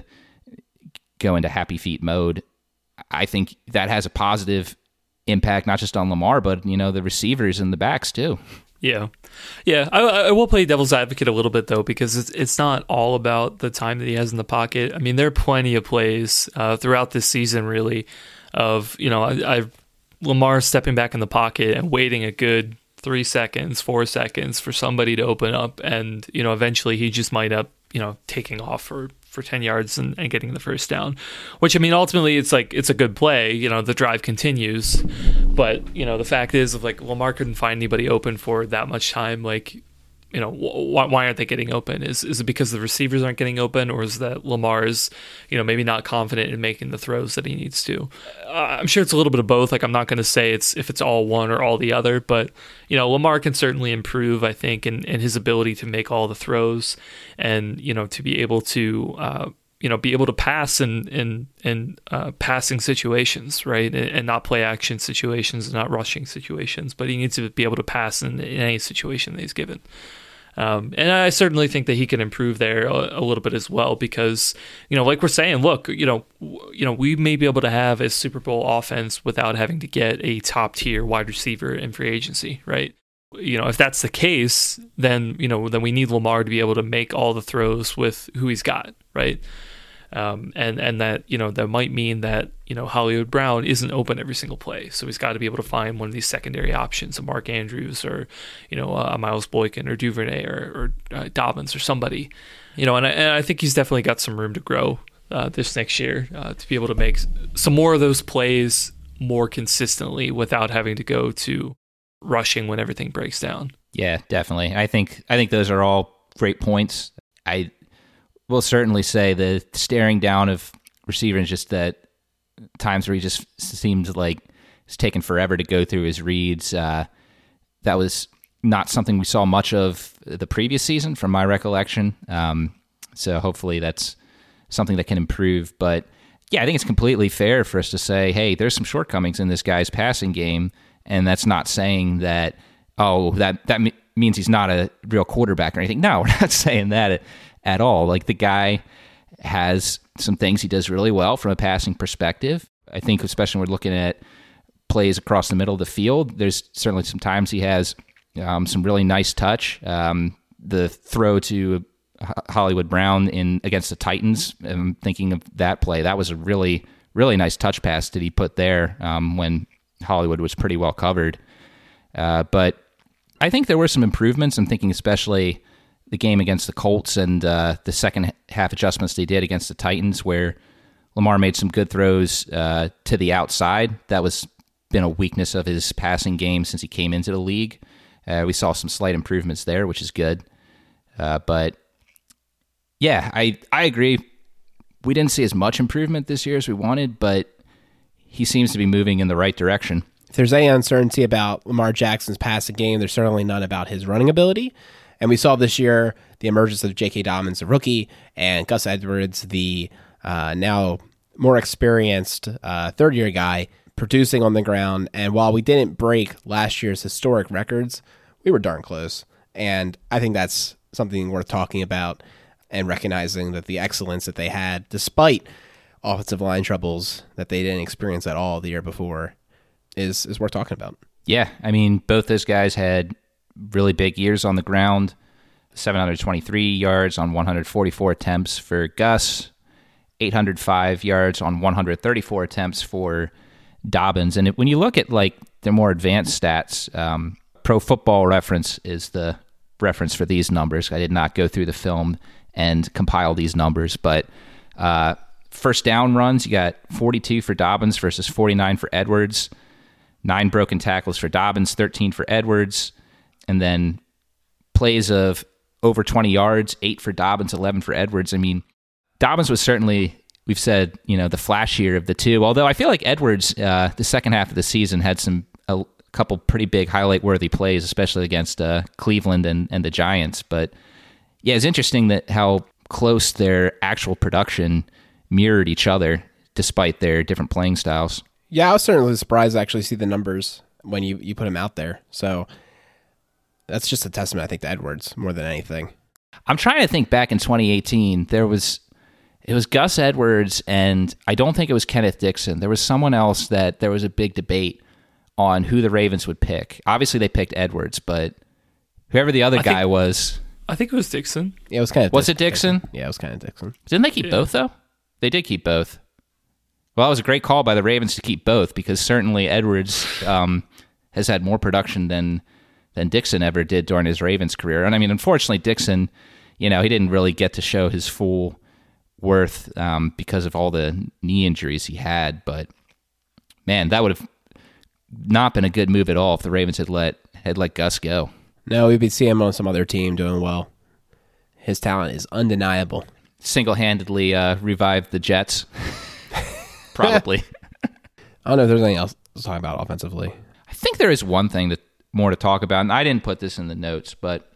go into happy feet mode. I think that has a positive impact not just on Lamar, but you know the receivers and the backs too. Yeah, yeah. I, I will play devil's advocate a little bit though because it's it's not all about the time that he has in the pocket. I mean, there are plenty of plays uh, throughout this season, really, of you know, I, I Lamar stepping back in the pocket and waiting a good three seconds, four seconds for somebody to open up, and you know, eventually he just might up, you know, taking off for for 10 yards and, and, getting the first down which i mean ultimately it's like it's a good play you know the drive continues but you know the fact is of like lamar couldn't find anybody open for that much time like you know why, why aren't they getting open? Is is it because the receivers aren't getting open or is that Lamar is you know maybe not confident in making the throws that he needs to? Uh, I'm sure it's a little bit of both. Like I'm not going to say it's if it's all one or all the other but you know Lamar can certainly improve I think in, in his ability to make all the throws and you know to be able to uh, you know be able to pass in in in uh, passing situations right? And, and, not play action situations and not rushing situations but he needs to be able to pass in, in any situation that he's given um, and I certainly think that he can improve there a, a, little bit as well because you know, like we're saying, look, you know, w- you know, we may be able to have a Super Bowl offense without having to get a top tier wide receiver in free agency, right? You know, if that's the case, then you know, then we need Lamar to be able to make all the throws with who he's got, right? Um, and and that you know that might mean that you know Hollywood Brown isn't open every single play, so he's got to be able to find one of these secondary options, a Mark Andrews or you know a Miles Boykin or Duvernay or, or uh, Dobbins or somebody, you know, and I, and I, think he's definitely got some room to grow uh, this next year uh, to be able to make some more of those plays more consistently without having to go to rushing when everything breaks down. Yeah, definitely. I think I think those are all great points. I will certainly say the staring down of receivers just that times where he just seems like it's taken forever to go through his reads. Uh, that was not something we saw much of the previous season, from my recollection. Um, so hopefully that's something that can improve. But yeah, I think it's completely fair for us to say, hey, there's some shortcomings in this guy's passing game, and that's not saying that oh that that means he's not a real quarterback or anything. No, [LAUGHS] we're not saying that at all. Like the guy has some things he does really well from a passing perspective. I think, especially when we're looking at plays across the middle of the field, there's certainly some times he has um, some really nice touch. Um, the throw to Hollywood Brown in against the Titans. I'm thinking of that play. That was a really, really nice touch pass that he put there um, when Hollywood was pretty well covered. Uh, but I think there were some improvements. I'm thinking especially the game against the Colts and uh, the second half adjustments they did against the Titans, where Lamar made some good throws uh, to the outside. That was been a weakness of his passing game since he came into the league. Uh, we saw some slight improvements there, which is good. Uh, but yeah, I I agree. We didn't see as much improvement this year as we wanted, but he seems to be moving in the right direction. If there's any uncertainty about Lamar Jackson's passing game, there's certainly none about his running ability. And we saw this year the emergence of J.K. Dobbins, the rookie, and Gus Edwards, the uh, now more experienced uh, third year guy, producing on the ground. And while we didn't break last year's historic records, we were darn close. And I think that's something worth talking about and recognizing that the excellence that they had, despite offensive line troubles that they didn't experience at all the year before, is is worth talking about. Yeah, I mean, both those guys had really big years on the ground 723 yards on 144 attempts for Gus, 805 yards on 134 attempts for Dobbins. And when you look at like the more advanced stats, um, Pro Football Reference is the reference for these numbers. I did not go through the film and compile these numbers, but uh, first down runs, you got 42 for Dobbins versus 49 for Edwards, nine broken tackles for Dobbins, 13 for Edwards and then plays of over 20 yards, eight for Dobbins, 11 for Edwards. I mean, Dobbins was certainly, we've said, you know, the flashier of the two. Although I feel like Edwards, uh, the second half of the season, had some a couple pretty big highlight worthy plays, especially against uh, Cleveland and, and the Giants. But yeah, it's interesting that how close their actual production mirrored each other despite their different playing styles. Yeah, I was certainly surprised to actually see the numbers when you, you put them out there. So that's just a testament, I think, to Edwards more than anything. I'm trying to think back in 2018. There was it was Gus Edwards, and I don't think it was Kenneth Dixon. There was someone else that there was a big debate on who the Ravens would pick. Obviously, they picked Edwards, but Whoever the other I guy think- was. I think it was Dixon. Yeah, it was kind of. Was it Dixon? Yeah, it was kind of Dixon. Didn't they keep Yeah. both though? They did keep both. Well, that was a great call by the Ravens to keep both because certainly Edwards um, has had more production than than Dixon ever did during his Ravens career. And I mean, unfortunately, Dixon, you know, he didn't really get to show his full worth um, because of all the knee injuries he had. But man, that would have not been a good move at all if the Ravens had let had let Gus go. No, we'd be seeing him on some other team doing well. His talent is undeniable. Single handedly uh, revived the Jets. [LAUGHS] Probably. [LAUGHS] I don't know if there's anything else to talk about offensively. I think there is one thing that more to talk about, and I didn't put this in the notes, but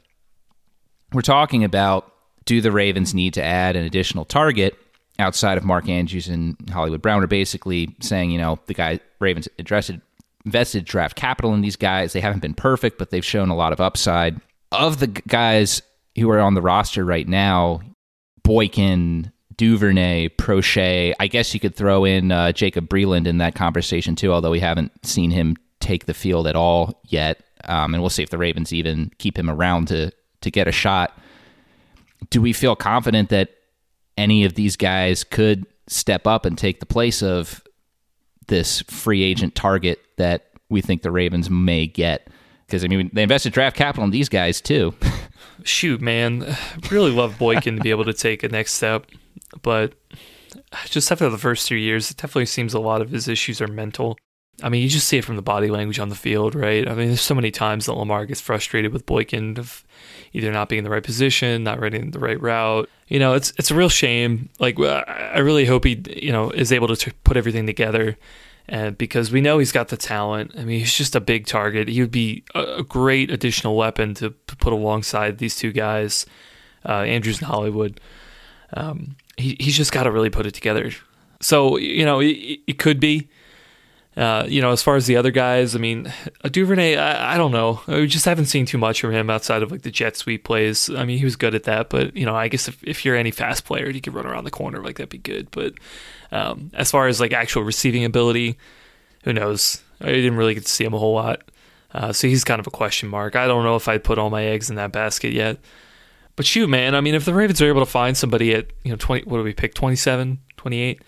we're talking about do the Ravens need to add an additional target outside of Mark Andrews and Hollywood Brown? We're basically saying, you know, the guy Ravens invested invested draft capital in these guys. They haven't been perfect, but they've shown a lot of upside. Of the guys who are on the roster right now, Boykin, Duvernay, Proche. I guess you could throw in uh, Jacob Breeland in that conversation too, although we haven't seen him take the field at all yet. Um, and we'll see if the Ravens even keep him around to to get a shot. Do we feel confident that any of these guys could step up and take the place of this free agent target that we think the Ravens may get? Because I mean, they invested draft capital in these guys too. [LAUGHS] Shoot, man, really love Boykin to be able to take a next step, but just after the first three years, it definitely seems a lot of his issues are mental. I mean, you just see it from the body language on the field, right? I mean, there's so many times that Lamar gets frustrated with Boykin of either not being in the right position, not running the right route. You know, it's it's a real shame. Like, I I really hope he, you know, is able to t- put everything together, and because we know he's got the talent. I mean, he's just a big target. He would be a, a great additional weapon to, to put alongside these two guys, uh, Andrews and Hollywood. Um, he he's just got to really put it together. So you know, it, it could be. Uh, you know, as far as the other guys, I mean, [SIGHS] Duvernay, I, I don't know. We just haven't seen too much from him outside of like the jet sweep plays. I mean, he was good at that, but you know, I guess if, if you're any fast player, you could run around the corner like that'd be good. But um, as far as like actual receiving ability, who knows? I didn't really get to see him a whole lot, uh, so he's kind of a question mark. I don't know if I'd put all my eggs in that basket yet. But shoot, man, I mean, if the Ravens are able to find somebody at you know twenty, what do we pick? 27, 28?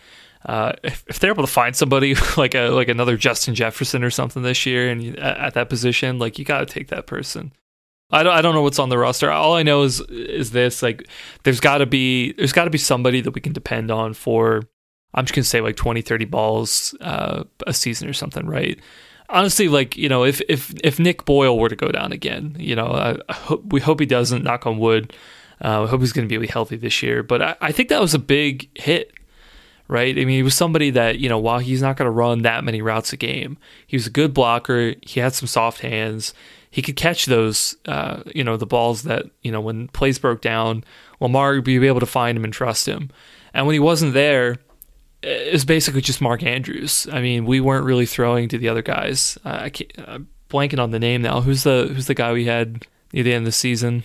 Uh, if, if they're able to find somebody [LAUGHS] like a like another Justin Jefferson or something this year and you, at, at that position, like you got to take that person. I don't I don't know what's on the roster. All I know is is this like there's got to be there's got to be somebody that we can depend on for I'm just going to say like 20 30 balls uh, a season or something, right? Honestly, like you know, if if if Nick Boyle were to go down again, you know, I, I hope, we hope he doesn't. Knock on wood. Uh, I hope he's going to be healthy this year. But I, I think that was a big hit right? I mean, he was somebody that, you know, while he's not going to run that many routes a game, he was a good blocker. He had some soft hands. He could catch those, uh, you know, the balls that, you know, when plays broke down, Lamar would be able to find him and trust him. And when he wasn't there, it was basically just Mark Andrews. I mean, we weren't really throwing to the other guys. Uh, I can't, I'm blanking on the name now. Who's the Who's the guy we had near the end of the season?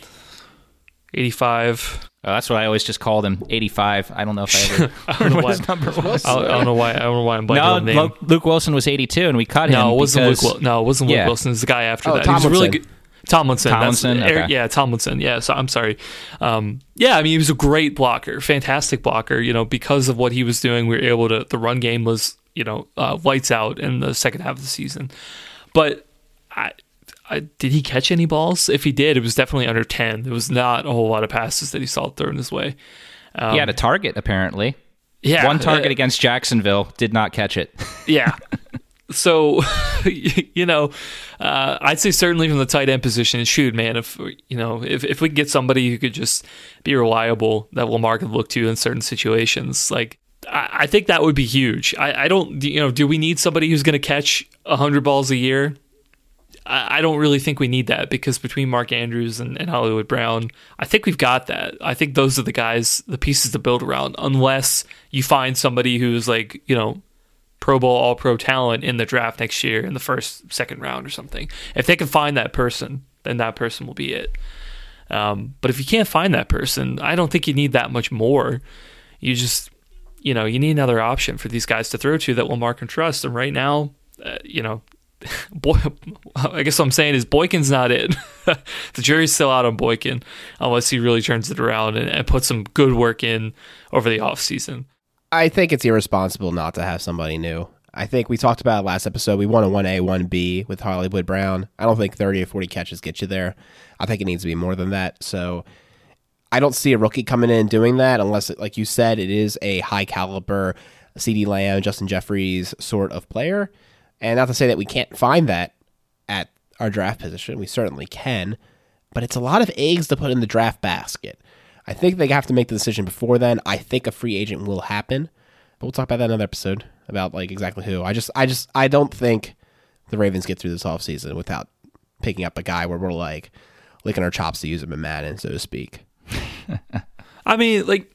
85. Oh, that's what I always just called him. 85. I don't know if I ever [LAUGHS] [LAUGHS] I don't know what why. his number was. I don't, know why. I don't know why I'm blanking No, on the name. Luke, Luke Wilson was 82, and we cut him. No, it wasn't Luke. because- Wil- no, it wasn't Luke Yeah. Wilson. It's the guy after Oh, that. He was really Tomlinson. good. Tomlinson. Tomlinson, okay. yeah, Tomlinson. Yeah, so I'm sorry. Um, yeah, I mean, he was a great blocker, fantastic blocker. You know, because of what he was doing, we were able to. The run game was, you know, uh, lights out in the second half of the season. But I, I, did he catch any balls? If he did, it was definitely under ten. There was not a whole lot of passes that he saw thrown his way. Um, He had a target, apparently. yeah, One target uh, against Jacksonville, did not catch it. [LAUGHS] Yeah. So, [LAUGHS] you know, uh, I'd say certainly from the tight end position, shoot, man, if you know, if, if we could get somebody who could just be reliable that Lamar could look to in certain situations, like I, I think that would be huge. I, I don't, you know, do we need somebody who's going to catch hundred balls a year? I I don't really think we need that because between Mark Andrews and, and Hollywood Brown, I think we've got that. I think those are the guys, the pieces to build around, unless you find somebody who's like, you know, Pro Bowl, All Pro talent in the draft next year in the first, second round or something. If they can find that person, then that person will be it. Um, but if you can't find that person, I don't think you need that much more. You just, you know, you need another option for these guys to throw to that will mark and trust. And right now, uh, you know, boy, I guess what I'm saying is Boykin's not it. [LAUGHS] the jury's still out on Boykin unless he really turns it around and, and puts some good work in over the offseason. I think it's irresponsible not to have somebody new. I think we talked about it last episode. We want a 1A, 1B with Hollywood Brown. I don't think 30 or 40 catches get you there. I think it needs to be more than that. So I don't see a rookie coming in doing that unless, like you said, it is a high caliber CeeDee Lamb, Justin Jeffries sort of player. And not to say that we can't find that at our draft position. We certainly can. But it's a lot of eggs to put in the draft basket. I think they have to make the decision before then. I think a free agent will happen. But we'll talk about that in another episode about like exactly who. I just I just I don't think the Ravens get through this offseason without picking up a guy where we're like licking our chops to use him in Madden, so to speak. [LAUGHS] I mean, like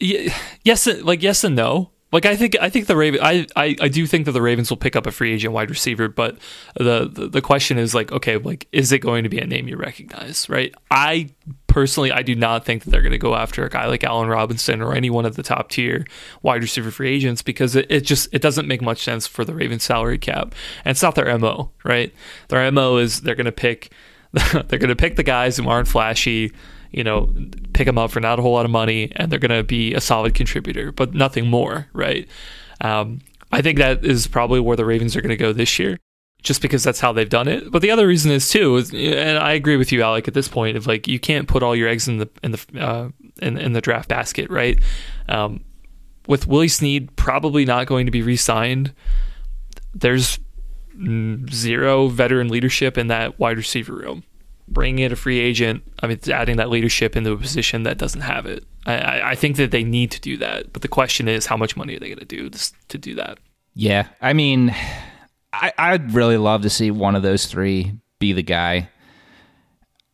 yes, like yes and no. Like I think I think the Raven I, I, I do think that the Ravens will pick up a free agent wide receiver, but the, the, the question is like okay like is it going to be a name you recognize right? I personally I do not think that they're going to go after a guy like Allen Robinson or any one of the top tier wide receiver free agents because it, it just it doesn't make much sense for the Ravens salary cap and it's not their mo right? Their mo is they're going to pick [LAUGHS] they're going to pick the guys who aren't flashy you know, pick them up for not a whole lot of money, and they're going to be a solid contributor, but nothing more, right? Um, I think that is probably where the Ravens are going to go this year, just because that's how they've done it. But the other reason is too, is, and I agree with you, Alec, at this point, of like you can't put all your eggs in the in the uh, in, in the draft basket, right? Um, with Willie Snead probably not going to be re-signed, there's zero veteran leadership in that wide receiver room bringing in a free agent, I mean, it's adding that leadership into a position that doesn't have it. I, I think that they need to do that. But the question is, how much money are they going to do to do that? Yeah. I mean, I, I'd really love to see one of those three be the guy.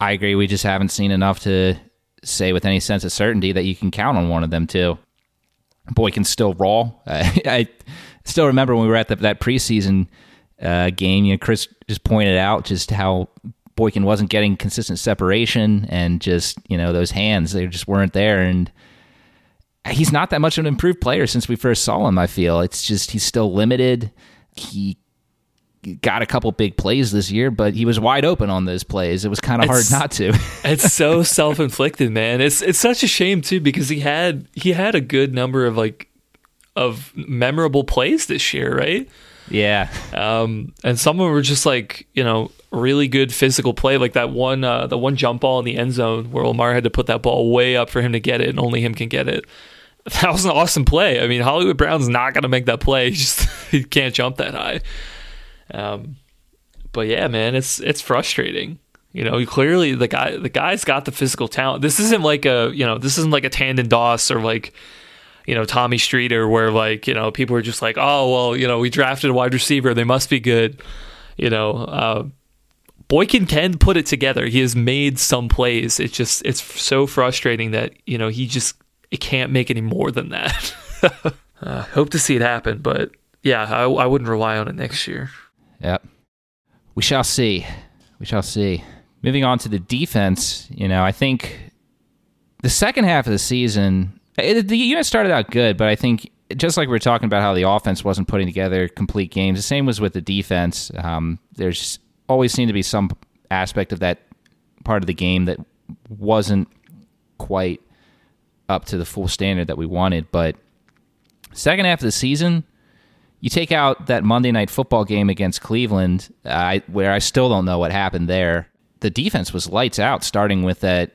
I agree. We just haven't seen enough to say with any sense of certainty that you can count on one of them too. Boykin still. Uh, [LAUGHS] I still remember when we were at the, that preseason uh, game. You know, Chris just pointed out just how Boykin wasn't getting consistent separation and just, you know, those hands, they just weren't there. And he's not that much of an improved player since we first saw him, I feel. It's just he's still limited. He got a couple big plays this year, but he was wide open on those plays. It was kind of hard not to. [LAUGHS] it's so self-inflicted, man. It's it's such a shame too because he had he had a good number of like of memorable plays this year, right? Yeah. Um, and some of them were just like, you know, really good physical play, like that one, uh, the one jump ball in the end zone where Lamar had to put that ball way up for him to get it, and only him can get it. [LAUGHS] That was an awesome play. I mean, Hollywood Brown's not going to make that play. [LAUGHS] He just he can't jump that high. Um, but yeah, man, it's it's frustrating. You know, clearly the guy the guy's got the physical talent. This isn't like a you know this isn't like a Tandon Doss or like you know Tommy Streeter where like you know people are just like oh well you know we drafted a wide receiver they must be good. You know, uh, Boykin can put it together. He has made some plays. It's just it's so frustrating that you know he just it can't make any more than that. [LAUGHS] uh, hope to see it happen, but yeah, I, I wouldn't rely on it next year. Yep, we shall see. We shall see. Moving on to the defense, you know, I think the second half of the season, it, the unit started out good, but I think just like we are talking about how the offense wasn't putting together complete games, the same was with the defense. Um, there's always seemed to be some aspect of that part of the game that wasn't quite up to the full standard that we wanted. But second half of the season, you take out that Monday night football game against Cleveland, where I still don't know what happened there. The defense was lights out, starting with that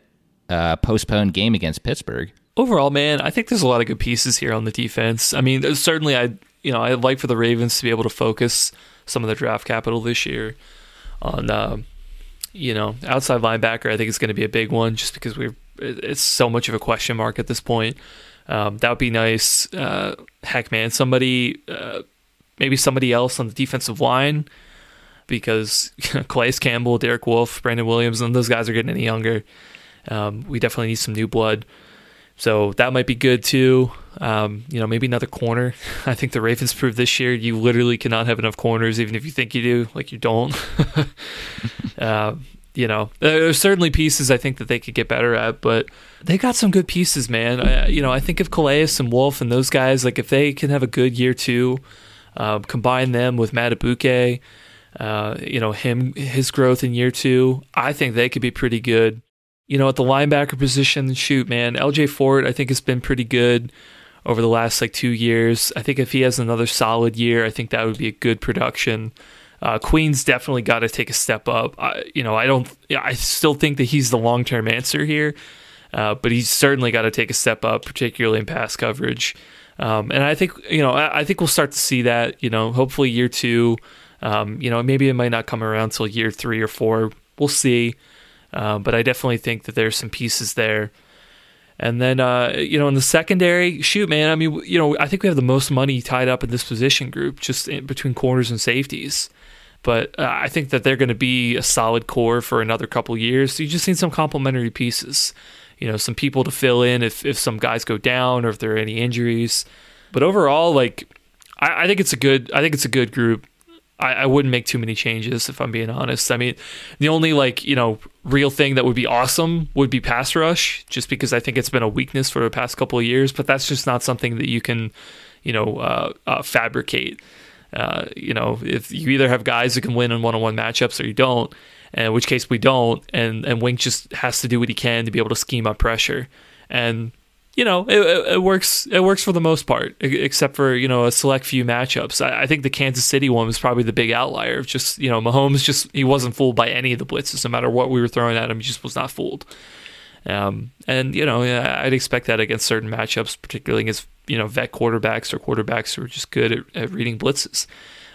uh, postponed game against Pittsburgh. Overall, man, I think there's a lot of good pieces here on the defense. I mean, certainly, I you know I'd like for the Ravens to be able to focus some of the draft capital this year on uh, you know outside linebacker. I think it's going to be a big one just because we're it's so much of a question mark at this point. Um, that would be nice. Uh, heck, man, somebody uh, maybe somebody else on the defensive line because [LAUGHS] Calais Campbell, Derek Wolfe, Brandon Williams, and those guys are getting any younger. Um, we definitely need some new blood. So that might be good too. Um, you know, maybe another corner. [LAUGHS] I think the Ravens proved this year you literally cannot have enough corners, even if you think you do. Like you don't. [LAUGHS] uh, you know, there's certainly pieces I think that they could get better at, but they got some good pieces, man. I, you know, I think if Calais and Wolfe and those guys, like if they can have a good year too, uh, combine them with Madubuike, Uh, you know, him his growth in year two, I think they could be pretty good. You know, at the linebacker position, shoot, man, LJ Fort, I think has been pretty good over the last like two years. I think if he has another solid year, I think that would be a good production. Uh, Queen's definitely got to take a step up. I, you know, I don't. I still think that he's the long term answer here, uh, but he's certainly got to take a step up, particularly in pass coverage. Um, and I think you know, I, I, think we'll start to see that. You know, hopefully year two. Um, you know, maybe it might not come around until year three or four. We'll see. Uh, but I definitely think that there's some pieces there. And then, uh, you know, in the secondary, shoot, man. I mean, you know, I think we have the most money tied up in this position group, just in, between corners and safeties. But uh, I think that they're going to be a solid core for another couple years. So you just need some complementary pieces, you know, some people to fill in if if some guys go down or if there are any injuries. But overall, like, I, I think it's a good. I think it's a good group. I, I wouldn't make too many changes if I'm being honest. I mean, the only like you know real thing that would be awesome would be pass rush, just because I think it's been a weakness for the past couple of years. But that's just not something that you can, you know, uh, uh, fabricate. Uh, you know, if you either have guys who can win in one-on-one matchups or you don't, in which case we don't, and and Wink just has to do what he can to be able to scheme up pressure. And you know, it, it, works. It works for the most part, except for you know a select few matchups. I, I, think the Kansas City one was probably the big outlier. Of just you know, Mahomes just he wasn't fooled by any of the blitzes, no matter what we were throwing at him. He just was not fooled. Um, and you know, I'd expect that against certain matchups, particularly against you know vet quarterbacks or quarterbacks who are just good at, at reading blitzes.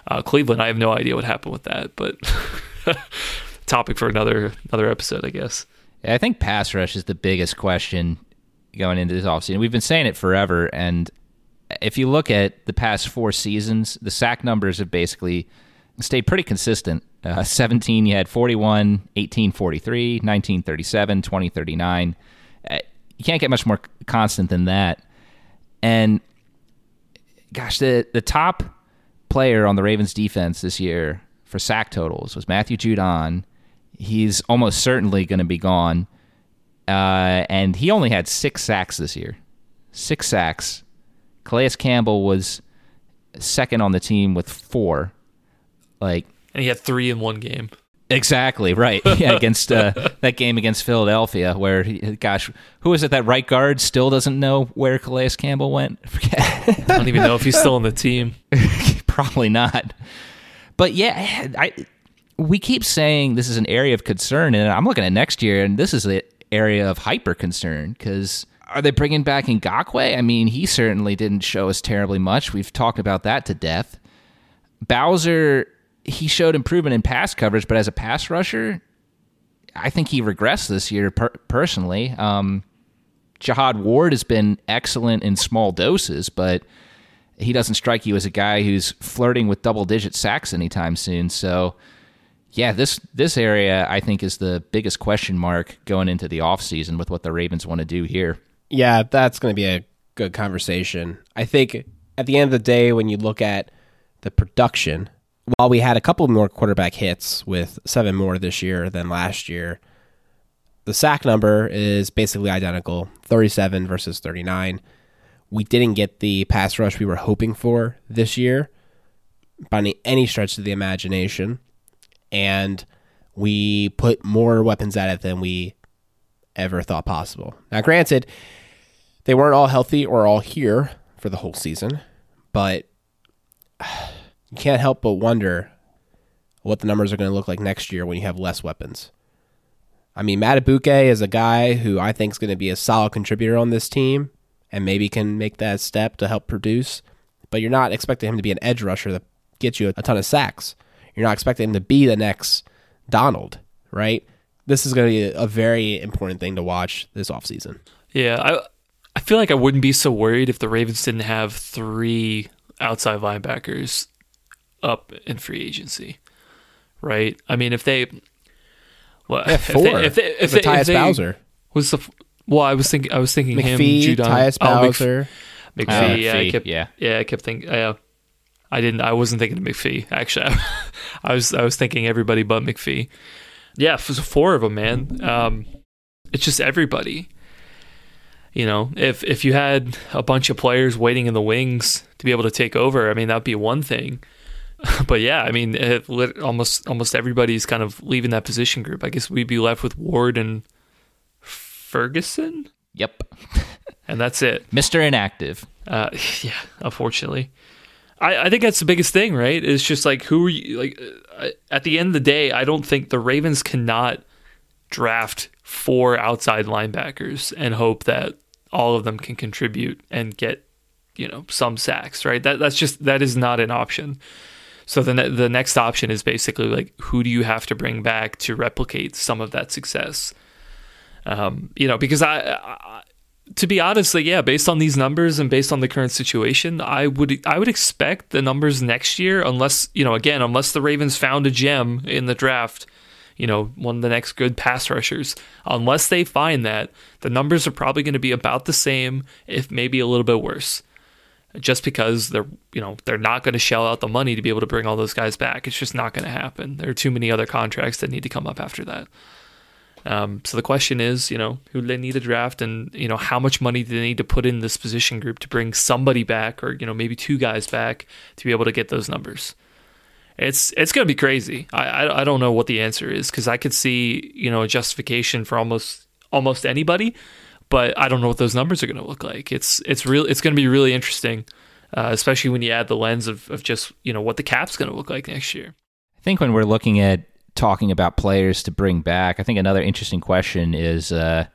Uh, Cleveland, I have no idea what happened with that, but [LAUGHS] topic for another another episode, I guess. I think pass rush is the biggest question going into this offseason. We've been saying it forever, and if you look at the past four seasons, the sack numbers have basically stayed pretty consistent. Uh, [LAUGHS] 17, you had 41, 18, 43, 19, 37, 20, 39. Uh, you can't get much more constant than that. And gosh, the, the top player on the Ravens defense this year for sack totals was Matthew Judon. He's almost certainly going to be gone. Uh, and he only had six sacks this year. Six sacks. Calais Campbell was second on the team with four. Like, and he had three in one game. Exactly right. [LAUGHS] Yeah, against uh, that game against Philadelphia, where he, gosh, who is it? That right guard still doesn't know where Calais Campbell went. [LAUGHS] I don't even know if he's still on the team. [LAUGHS] Probably not. But yeah, I we keep saying this is an area of concern, and I'm looking at next year, and this is it area of hyper concern because are they bringing back Ngakoue? I mean, he certainly didn't show us terribly much. We've talked about that to death. Bowser, he showed improvement in pass coverage, but as a pass rusher, I think he regressed this year per- personally. Um, Jihad Ward has been excellent in small doses, but he doesn't strike you as a guy who's flirting with double digit sacks anytime soon. So yeah, this this area I think is the biggest question mark going into the offseason with what the Ravens want to do here. Yeah, that's going to be a good conversation. I think at the end of the day, when you look at the production, while we had a couple more quarterback hits with seven more this year than last year, the sack number is basically identical 37 versus 39. We didn't get the pass rush we were hoping for this year by any, any stretch of the imagination and we put more weapons at it than we ever thought possible. Now, granted, they weren't all healthy or all here for the whole season, but [SIGHS] you can't help but wonder what the numbers are going to look like next year when you have less weapons. I mean, Madubuike is a guy who I think is going to be a solid contributor on this team and maybe can make that step to help produce, but you're not expecting him to be an edge rusher that gets you a ton of sacks. You're not expecting him to be the next Donald, right? This is going to be a very important thing to watch this offseason. Yeah, I I feel like I wouldn't be so worried if the Ravens didn't have three outside linebackers up in free agency, right? I mean, if they, well, if four. They, if they, if they, Tyus if they, Bowser was the well, I was thinking, I was thinking McPhee, him, Judon, Tyus oh, Bowser, oh, McPhee, McPhee, yeah, I kept, yeah, yeah, I kept thinking, yeah, I didn't. I wasn't thinking of McPhee. Actually, [LAUGHS] I was. I was thinking everybody but McPhee. Yeah, four of them, man. Um, it's just everybody. You know, if if you had a bunch of players waiting in the wings to be able to take over, I mean, that'd be one thing. [LAUGHS] but yeah, I mean, it, almost almost everybody's kind of leaving that position group. I guess we'd be left with Ward and Ferguson. Yep. [LAUGHS] and that's it. Mr. Inactive. Uh, yeah, unfortunately. I, I think that's the biggest thing, right? It's just like, who are you? Like, uh, at the end of the day, I don't think the Ravens cannot draft four outside linebackers and hope that all of them can contribute and get, you know, some sacks, right? That that's just that is not an option. So the ne- the next option is basically like who do you have to bring back to replicate some of that success? Um, you know, because I, I to be honest, like yeah, based on these numbers and based on the current situation, I would I would expect the numbers next year, unless you know, again, unless the Ravens found a gem in the draft, you know, one of the next good pass rushers. Unless they find that, the numbers are probably going to be about the same, if maybe a little bit worse. Just because they're, you know, they're not going to shell out the money to be able to bring all those guys back. It's just not going to happen. There are too many other contracts that need to come up after that. Um, so the question is, you know, who they need to draft, and you know, how much money do they need to put in this position group to bring somebody back, or you know, maybe two guys back to be able to get those numbers? It's it's gonna be crazy. I I, I don't know what the answer is because I could see you know a justification for almost almost anybody, but I don't know what those numbers are gonna look like. It's it's real. It's gonna be really interesting, uh, especially when you add the lens of of just you know what the cap's gonna look like next year. I think when we're looking at talking about players to bring back, I think another interesting question is uh,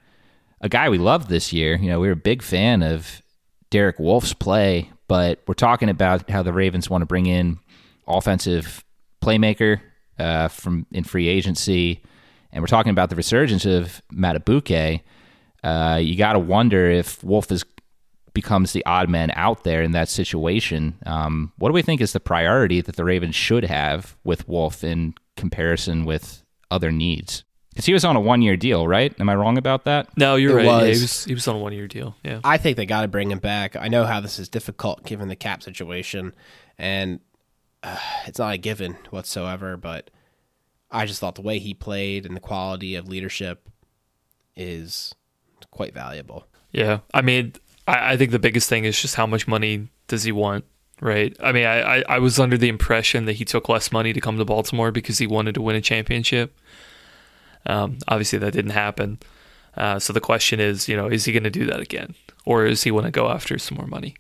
a guy we loved this year. You know, we were a big fan of Derek Wolfe's play, but we're talking about how the Ravens want to bring in offensive playmaker uh, from in free agency, and we're talking about the resurgence of Madubuike. Uh, you got to wonder if Wolfe is becomes the odd man out there in that situation. Um, what do we think is the priority that the Ravens should have with Wolfe in comparison with other needs. Because he was on a one year deal, right? Am I wrong about that? No, you're It right. Yeah, he was he was on a one year deal. Yeah. I think they got to bring him back. I know how this is difficult given the cap situation, and uh, it's not a given whatsoever. But I just thought the way he played and the quality of leadership is quite valuable. Yeah. I mean, I, I think the biggest thing is just how much money does he want? Right. I mean, I, I, I was under the impression that he took less money to come to Baltimore because he wanted to win a championship. Um, obviously, that didn't happen. Uh, so the question is, you know, is he going to do that again, or is he want to go after some more money?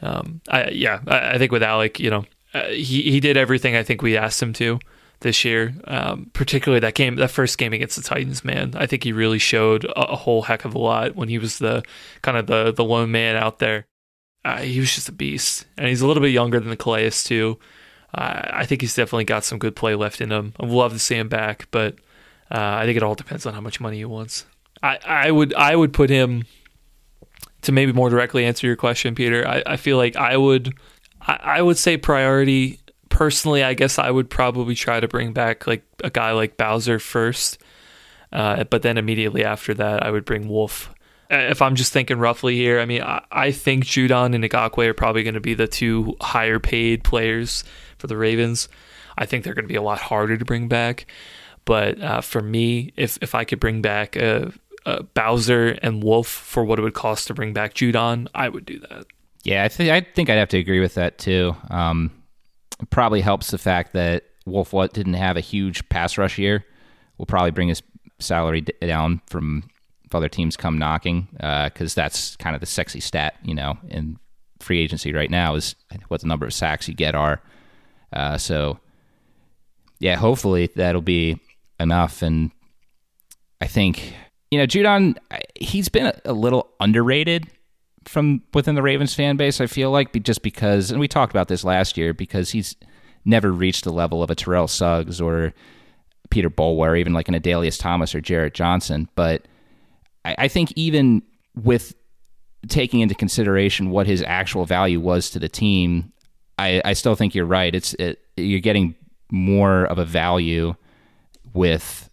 Um, I, yeah, I, I think with Alec, you know, uh, he he did everything I think we asked him to this year. Um, particularly that game, that first game against the Titans, man. I think he really showed a, a whole heck of a lot when he was the kind of the the lone man out there uh, he was just a beast, and he's a little bit younger than the Calais too. Uh, I think he's definitely got some good play left in him. I'd love to see him back, but uh, I think it all depends on how much money he wants. I, I would I would put him to maybe more directly answer your question, Peter. I, I feel like I would I, I would say priority personally. I guess I would probably try to bring back like a guy like Bowser first, uh, but then immediately after that, I would bring Wolfe if I'm just thinking roughly here, I mean, I, I think Judon and Ngakoue are probably going to be the two higher paid players for the Ravens. I think they're going to be a lot harder to bring back. But uh, for me, if if I could bring back a, Bowser and Wolfe for what it would cost to bring back Judon, I would do that. Yeah, I think I think I'd have to agree with that too. Um, probably helps the fact that Wolfe didn't have a huge pass rush year. Will probably bring his salary down from if other teams come knocking, because uh, that's kind of the sexy stat, you know, in free agency right now is what the number of sacks you get are. Uh, so, yeah, hopefully that'll be enough. And I think, you know, Judon, he's been a, little underrated from within the Ravens fan base, I feel like, just because, and we talked about this last year, because he's never reached the level of a Terrell Suggs or Peter Boulware, or even like an Adalius Thomas or Jarrett Johnson. But I, I think even with taking into consideration what his actual value was to the team, I, I still think you're right. It's it, you're getting more of a value with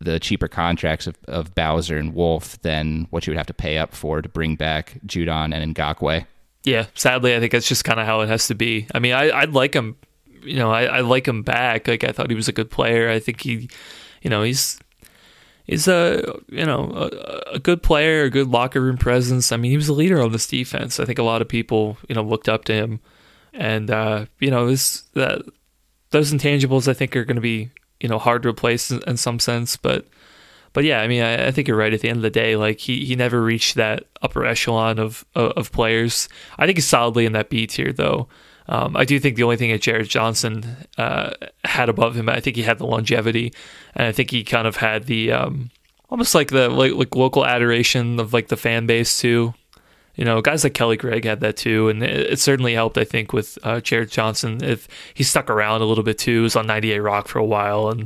the cheaper contracts of, of Bowser and Wolfe than what you would have to pay up for to bring back Judon and Ngakoue. Yeah, sadly, I think that's just kind of how it has to be. I mean, I, I'd like him, you know, I, I like him back. Like I thought he was a good player. I think he, you know, he's is a you know a, a, good player, a good locker room presence. I mean, he was a leader on this defense. I think a lot of people you know looked up to him and uh, you know, is that those intangibles I think are going to be you know hard to replace in, in, some sense, but but yeah, I mean, I, I, think you're right. At the end of the day, like he, he never reached that upper echelon of, of players. I think he's solidly in that B tier though. Um, I do think the only thing that Jarrett Johnson uh, had above him, I think he had the longevity, and I think he kind of had the um, almost like the like, like local adoration of like the fan base too. You know, guys like Kelly Gregg had that too, and it, it certainly helped. I think with uh, Jarrett Johnson, if he stuck around a little bit too, he was on 98 Rock for a while, and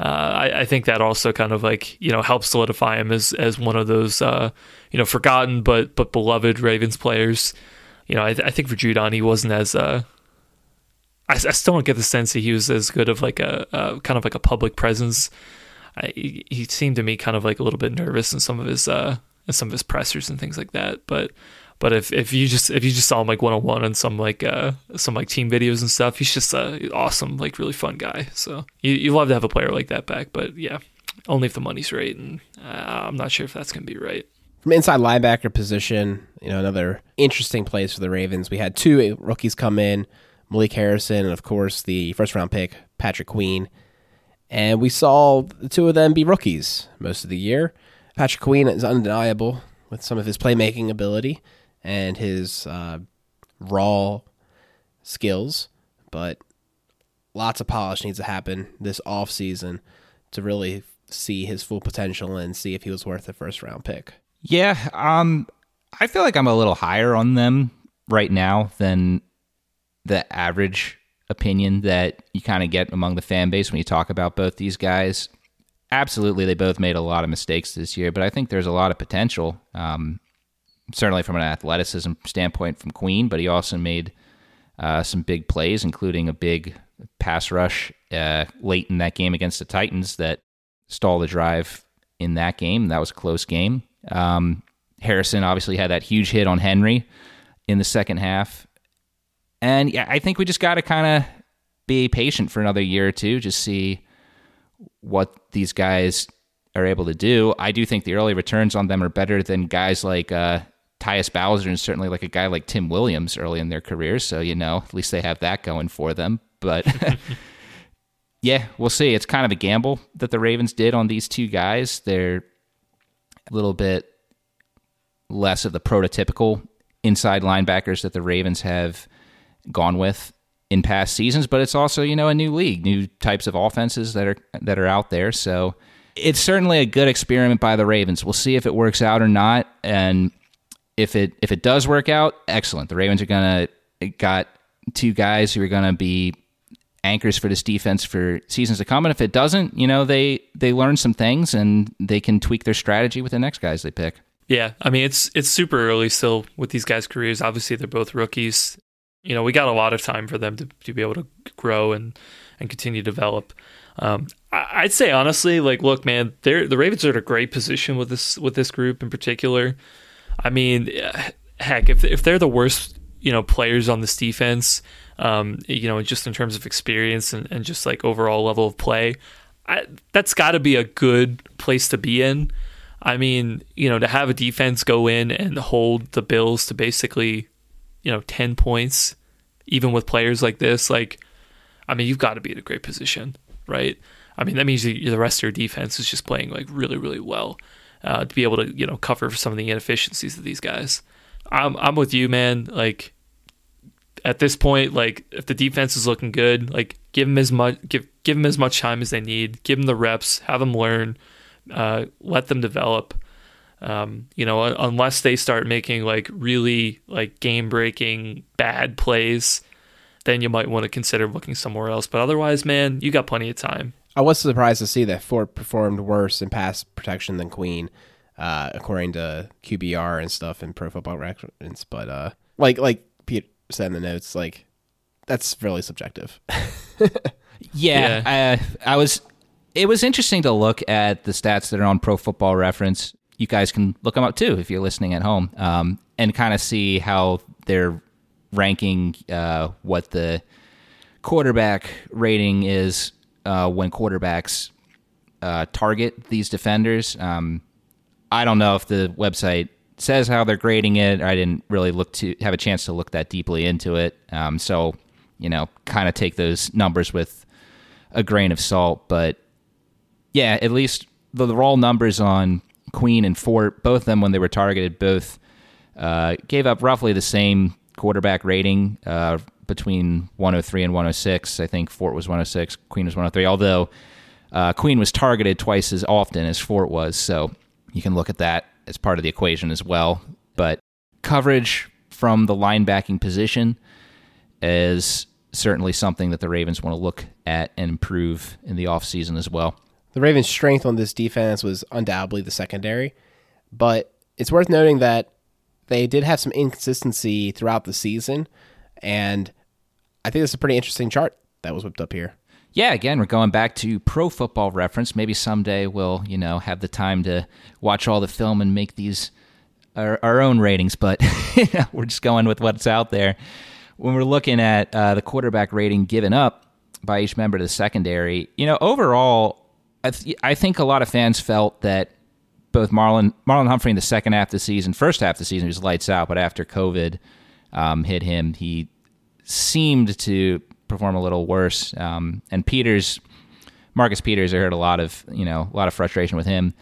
uh, I, I, think that also kind of like you know helped solidify him as as one of those uh, you know forgotten but but beloved Ravens players you know, I, I think for Judon, he wasn't as. Uh, I, I, still don't get the sense that he was as good of like a, kind of like a public presence. I, he seemed to me kind of like a little bit nervous in some of his uh, in some of his pressers and things like that. But but if, if you just if you just saw him like one on one on some like uh, some like team videos and stuff, he's just a awesome, like really fun guy. So you you love to have a player like that back. But yeah, only if the money's right, and uh, I'm not sure if that's gonna be right. From inside linebacker position, you know, another interesting place for the Ravens. We had two rookies come in, Malik Harrison, and of course the first round pick, Patrick Queen. And we saw the two of them be rookies most of the year. Patrick Queen is undeniable with some of his playmaking ability and his uh, raw skills, but lots of polish needs to happen this off season to really see his full potential and see if he was worth a first round pick. Yeah, um, I feel like I'm a little higher on them right now than the average opinion that you kind of get among the fan base when you talk about both these guys. Absolutely, they both made a lot of mistakes this year, but I think there's a lot of potential. Um, certainly from an athleticism standpoint from Queen, but he also made uh, some big plays, including a big pass rush uh, late in that game against the Titans that stalled the drive in that game. That was a close game. Um, Harrison obviously had that huge hit on Henry in the second half. And yeah, I think we just got to kind of be patient for another year or two, just see what these guys are able to do. I do think the early returns on them are better than guys like uh, Tyus Bowser and certainly like a guy like Tim Williams early in their careers. So, you know, at least they have that going for them. But [LAUGHS] yeah, we'll see. It's kind of a gamble that the Ravens did on these two guys. They're little bit less of the prototypical inside linebackers that the Ravens have gone with in past seasons, but it's also, you know, a new league, new types of offenses that are that are out there. So it's certainly a good experiment by the Ravens. We'll see if it works out or not. And if it if it does work out, excellent. The Ravens are gonna got two guys who are gonna be anchors for this defense for seasons to come. And if it doesn't, you know, they they learn some things and they can tweak their strategy with the next guys they pick. Yeah, I mean it's it's super early still with these guys' careers. Obviously, they're both rookies. You know, we got a lot of time for them to, to be able to grow and and continue to develop. Um, I, would say honestly, like, look, man, they're the Ravens are in a great position with this with this group in particular. I mean, heck, if if they're the worst, you know, players on this defense, um, you know, just in terms of experience and, and just like overall level of play, I, that's got to be a good place to be in. I mean, you know, to have a defense go in and hold the Bills to basically, you know, 10 points, even with players like this, like, I mean, you've got to be in a great position, right? I mean, that means the rest of your defense is just playing like really, really well uh, to be able to, you know, cover for some of the inefficiencies of these guys. I'm, I'm with you, man. Like, at this point, like if the defense is looking good, like give them as much give give them as much time as they need. Give them the reps, have them learn, uh, let them develop. Um, you know, unless they start making like really like game breaking bad plays, then you might want to consider looking somewhere else. But otherwise, man, you got plenty of time. I was surprised to see that Fort performed worse in pass protection than Queen, uh, according to QBR and stuff in Pro Football Reference. But uh, like like said in the notes, like that's really subjective. [LAUGHS] yeah, yeah. I, I was. It was interesting to look at the stats that are on Pro Football Reference. You guys can look them up too if you're listening at home, um, and kind of see how they're ranking uh, what the quarterback rating is uh, when quarterbacks uh, target these defenders. Um, I don't know if the website says how they're grading it. I didn't really look to have a chance to look that deeply into it. Um, so, you know, kind of take those numbers with a grain of salt. But yeah, at least the, the raw numbers on Queen and Fort, both of them when they were targeted, both uh, gave up roughly the same quarterback rating uh, between 103 and 106. I think Fort was 106, Queen was 103. Although uh, Queen was targeted twice as often as Fort was, so you can look at that as part of the equation as well. But coverage from the linebacking position is certainly something that the Ravens want to look at and improve in the offseason as well. The Ravens' strength on this defense was undoubtedly the secondary, but it's worth noting that they did have some inconsistency throughout the season, and I think it's a pretty interesting chart that was whipped up here. Yeah, again, we're going back to pro football reference. Maybe someday we'll, you know, have the time to watch all the film and make these our, our own ratings, but [LAUGHS] we're just going with what's out there. When we're looking at uh, the quarterback rating given up by each member of the secondary, you know, overall, I, th- I think a lot of fans felt that both Marlon Marlon Humphrey in the second half of the season, first half of the season, he was lights out, but after COVID um, hit him, he seemed to perform a little worse. Um, and Peters, Marcus Peters, I heard a lot of you know a lot of frustration with him.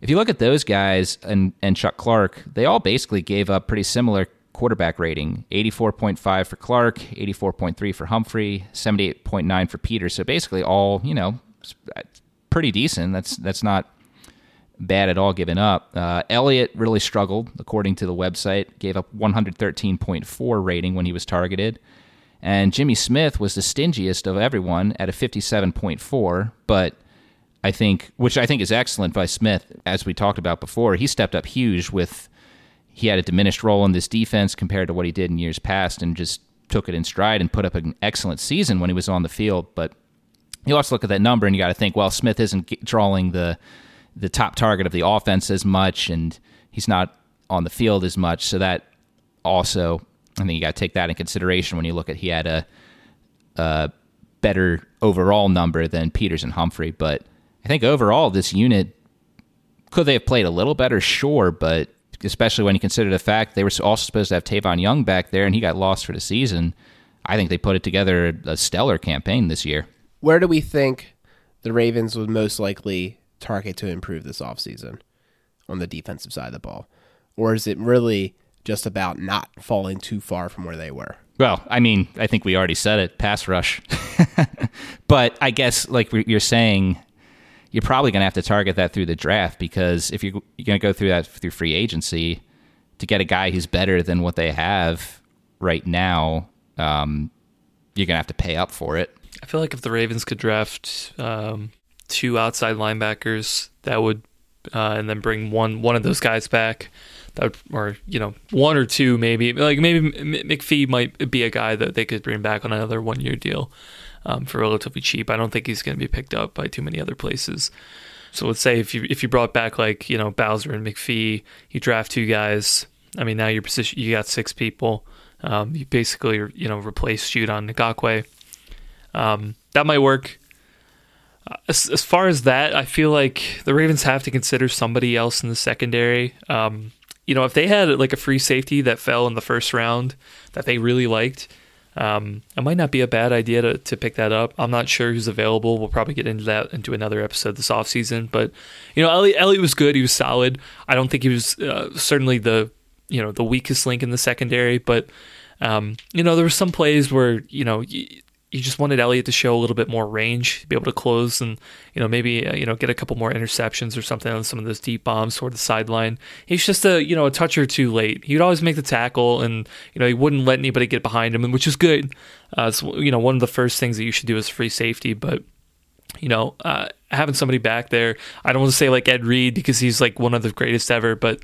If you look at those guys and and Chuck Clark, they all basically gave up pretty similar quarterback rating 84.5 for Clark, 84.3 for Humphrey, 78.9 for Peters. So basically all, you know, pretty decent. That's that's not bad at all given up. Uh, Elliott really struggled, according to the website, gave up 113.4 rating when he was targeted. And Jimmy Smith was the stingiest of everyone at a 57.4, but I think, which I think is excellent by Smith, as we talked about before. He stepped up huge with, he had a diminished role in this defense compared to what he did in years past and just took it in stride and put up an excellent season when he was on the field. But you also look at that number and you got to think, well, Smith isn't drawing the the top target of the offense as much, and he's not on the field as much. So that also I think you got to take that in consideration when you look at he had a, a better overall number than Peters and Humphrey. But I think overall, this unit could they have played a little better? Sure, but especially when you consider the fact they were also supposed to have Tavon Young back there and he got lost for the season. I think they put it together a stellar campaign this year. Where do we think the Ravens would most likely target to improve this offseason on the defensive side of the ball? Or is it really just about not falling too far from where they were. Well, I mean, I think we already said it, pass rush. [LAUGHS] but I guess, like you're saying, you're probably going to have to target that through the draft because if you're, you're going to go through that through free agency to get a guy who's better than what they have right now, um, you're going to have to pay up for it. I feel like if the Ravens could draft um, two outside linebackers, that would, uh, and then bring one one of those guys back, that or you know one or two maybe like maybe McPhee might be a guy that they could bring back on another one year deal um, for relatively cheap. I don't think he's going to be picked up by too many other places. So let's say if you if you brought back like you know Bowser and McPhee, you draft two guys. I mean now your position you got six people. Um, you basically you know replace Judon Ngakoue. Um, that might work. Uh, as, as, far as that, I feel like the Ravens have to consider somebody else in the secondary. Um, you know, if they had like a free safety that fell in the first round that they really liked, um, it might not be a bad idea to, to pick that up. I'm not sure who's available. We'll probably get into that into another episode this offseason. But, you know, Elliott, Elliott was good. He was solid. I don't think he was uh, certainly the, you know, the weakest link in the secondary. But, um, you know, there were some plays where, you know, you just wanted Elliott to show a little bit more range, be able to close, and you know maybe uh, you know get a couple more interceptions or something on some of those deep bombs toward the sideline. He's just a you know a touch or two late. He'd always make the tackle, and you know he wouldn't let anybody get behind him, which is good. Uh, it's you know one of the first things that you should do is free safety, but you know, uh, having somebody back there. I don't want to say like Ed Reed because he's like one of the greatest ever, but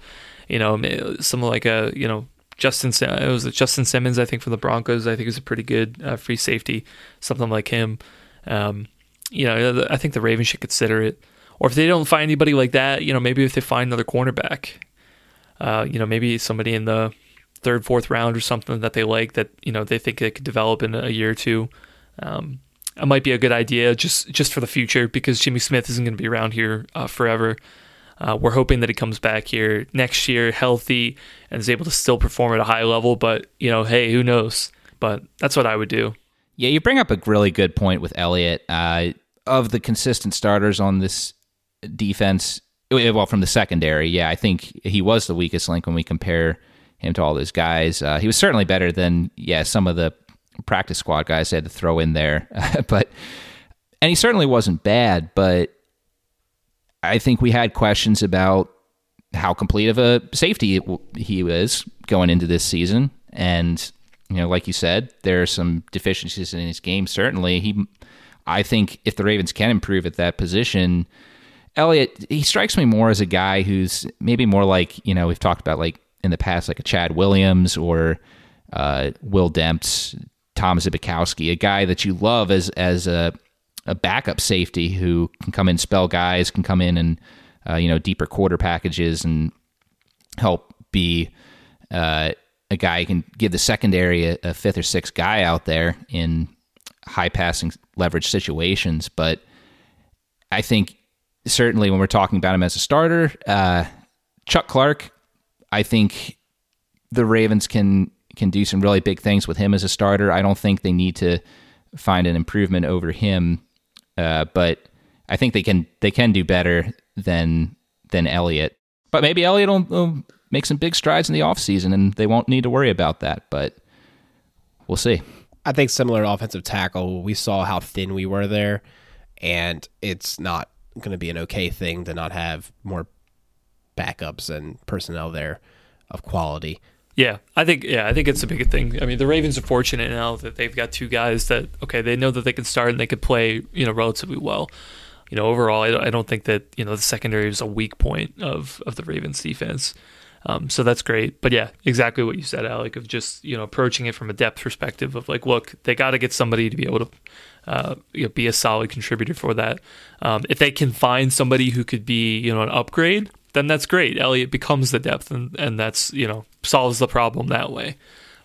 you know, someone like a you know Justin, it was Justin Simmons, I think, from the Broncos. I think is a pretty good uh, free safety, something like him. Um, you know, I think the Ravens should consider it. Or if they don't find anybody like that, you know, maybe if they find another cornerback, uh, you know, maybe somebody in the third, fourth round or something that they like that you know they think they could develop in a year or two. Um, it might be a good idea just just for the future because Jimmy Smith isn't going to be around here uh, forever. Uh, we're hoping that he comes back here next year healthy and is able to still perform at a high level. But you know, hey, who knows? But that's what I would do. Yeah, you bring up a really good point with Elliott. Uh, of the consistent starters on this defense, well, from the secondary, yeah, I think he was the weakest link when we compare him to all those guys. Uh, he was certainly better than yeah some of the practice squad guys they had to throw in there, [LAUGHS] but and he certainly wasn't bad. But I think we had questions about how complete of a safety he was going into this season, and you know, like you said, there are some deficiencies in his game. Certainly, he. I think if the Ravens can improve at that position, Elliott, he strikes me more as a guy who's maybe more like you know we've talked about like in the past, like a Chad Williams or uh, Will Demps, Tom Zbikowski, a guy that you love as as a a backup safety who can come in, spell guys, can come in and uh, you know deeper quarter packages and help be uh, a guy who can give the secondary a, a, fifth or sixth guy out there in high passing leverage situations. But I think certainly when we're talking about him as a starter, uh, Chuck Clark, I think the Ravens can can do some really big things with him as a starter. I don't think they need to find an improvement over him uh, but I think they can they can do better than than Elliott. But maybe Elliott will, will make some big strides in the offseason and they won't need to worry about that. But we'll see. I think similar offensive tackle, we saw how thin we were there, and it's not going to be an okay thing to not have more backups and personnel there of quality. Yeah, I think yeah, I think it's a big thing. I mean, the Ravens are fortunate now that they've got two guys that okay, they know that they can start and they can play you know relatively well. You know, overall, I don't think that you know the secondary is a weak point of of the Ravens defense. Um, so that's great. But yeah, exactly what you said, Alec, of just you know approaching it from a depth perspective of like, look, they got to get somebody to be able to uh, you know, be a solid contributor for that. Um, if they can find somebody who could be you know an upgrade, then that's great. Elliott becomes the depth, and, and that's you know solves the problem that way.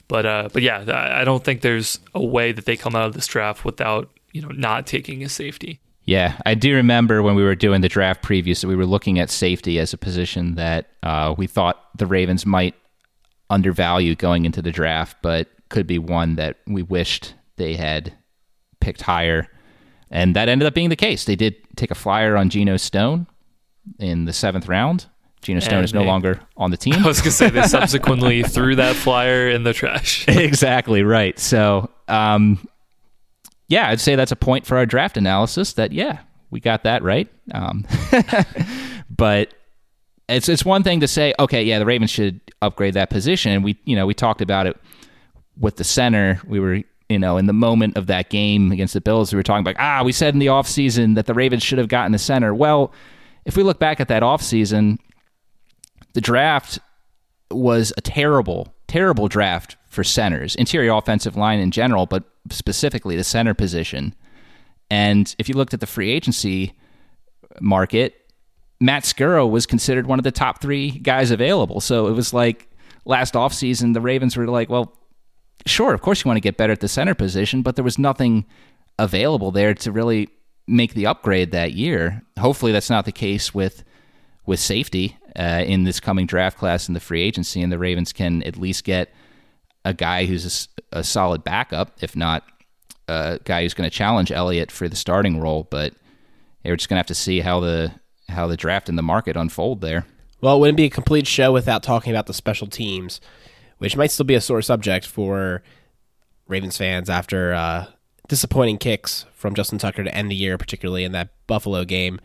But uh, but yeah, I don't think there's a way that they come out of this draft without you know not taking a safety. Yeah, I do remember when we were doing the draft previews that we were looking at safety as a position that uh, we thought the Ravens might undervalue going into the draft, but could be one that we wished they had picked higher. And that ended up being the case. They did take a flyer on Geno Stone, in the seventh round. Geno Stone and is no they, longer [LAUGHS] on the team. I was going to say they subsequently [LAUGHS] threw that flyer in the trash. [LAUGHS] exactly right. So, um, yeah, I'd say that's a point for our draft analysis. That yeah, we got that right. Um, but it's it's one thing to say, okay, yeah, the Ravens should upgrade that position, and we you know we talked about it with the center. We were you know in the moment of that game against the Bills, we were talking about ah, we said in the offseason that the Ravens should have gotten the center. Well if we look back at that offseason, the draft was a terrible, terrible draft for centers, interior offensive line in general, but specifically the center position. And if you looked at the free agency market, Matt Skura was considered one of the top three guys available. So it was like last offseason, the Ravens were like, well, sure, of course you want to get better at the center position, but there was nothing available there to really make the upgrade that year. Hopefully, that's not the case with with safety uh, in this coming draft class in the free agency, and the Ravens can at least get a guy who's a, a solid backup, if not a guy who's going to challenge Elliott for the starting role. But we're just going to have to see how the how the draft and the market unfold there. Well, it wouldn't be a complete show without talking about the special teams, which might still be a sore subject for Ravens fans after uh, disappointing kicks from Justin Tucker to end the year, particularly in that Buffalo game.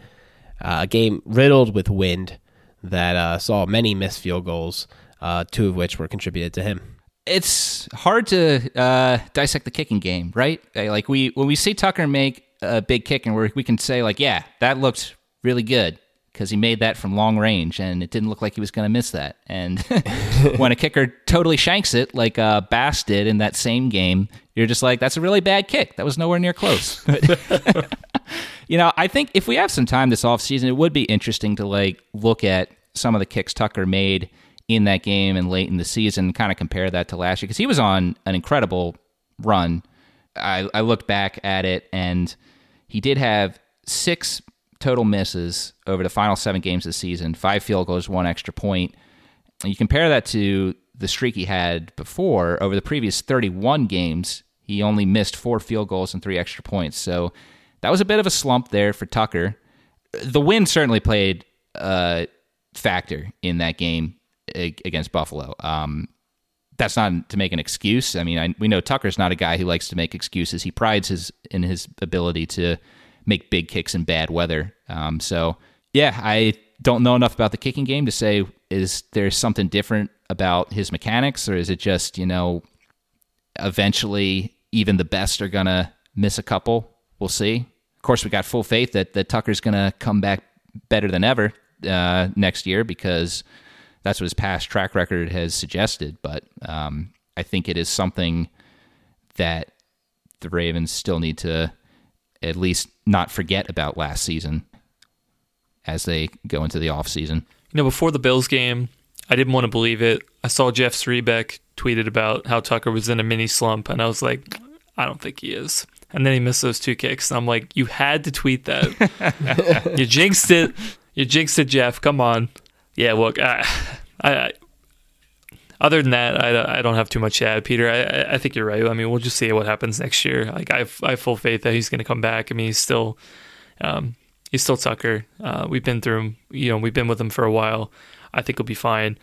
Uh, a game riddled with wind that uh, saw many missed field goals, uh, two of which were contributed to him. It's hard to uh, dissect the kicking game, right? Like we when we see Tucker make a big kick, and we can say like, yeah, that looked really good because he made that from long range, and it didn't look like he was going to miss that. And [LAUGHS] when a kicker totally shanks it, like uh, Bass did in that same game, you're just like, that's a really bad kick. That was nowhere near close. [LAUGHS] [LAUGHS] you know, I think if we have some time this offseason, it would be interesting to like look at some of the kicks Tucker made in that game and late in the season, kind of compare that to last year because he was on an incredible run. I, I looked back at it and he did have six total misses over the final seven games of the season, five field goals, one extra point. And you compare that to the streak he had before over the previous 31 games, he only missed four field goals and three extra points. So that was a bit of a slump there for Tucker. The win certainly played a factor in that game against Buffalo. Um, that's not to make an excuse. I mean, I, we know Tucker's not a guy who likes to make excuses. He prides his in his ability to make big kicks in bad weather. Um, so yeah, I don't know enough about the kicking game to say is there something different about his mechanics, or is it just you know eventually even the best are gonna miss a couple? We'll see. Of course, we got full faith that that Tucker's gonna come back better than ever uh, next year because that's what his past track record has suggested. But um, I think it is something that the Ravens still need to at least not forget about last season as they go into the offseason. You know, before the Bills game, I didn't want to believe it. I saw Jeff Zrebiec tweeted about how Tucker was in a mini slump, and I was like, I don't think he is. And then he missed those two kicks. And I'm like, you had to tweet that. [LAUGHS] you jinxed it. You jinxed it, Jeff. Come on. Yeah, look, I, I, other than that, I, I don't have too much to add, Peter. I, I think you're right. I mean, we'll just see what happens next year. Like I have, I have full faith that he's going to come back. I mean, he's still, um, he's still Tucker. Uh, we've been through him. You know, we've been with him for a while. I think he'll be fine.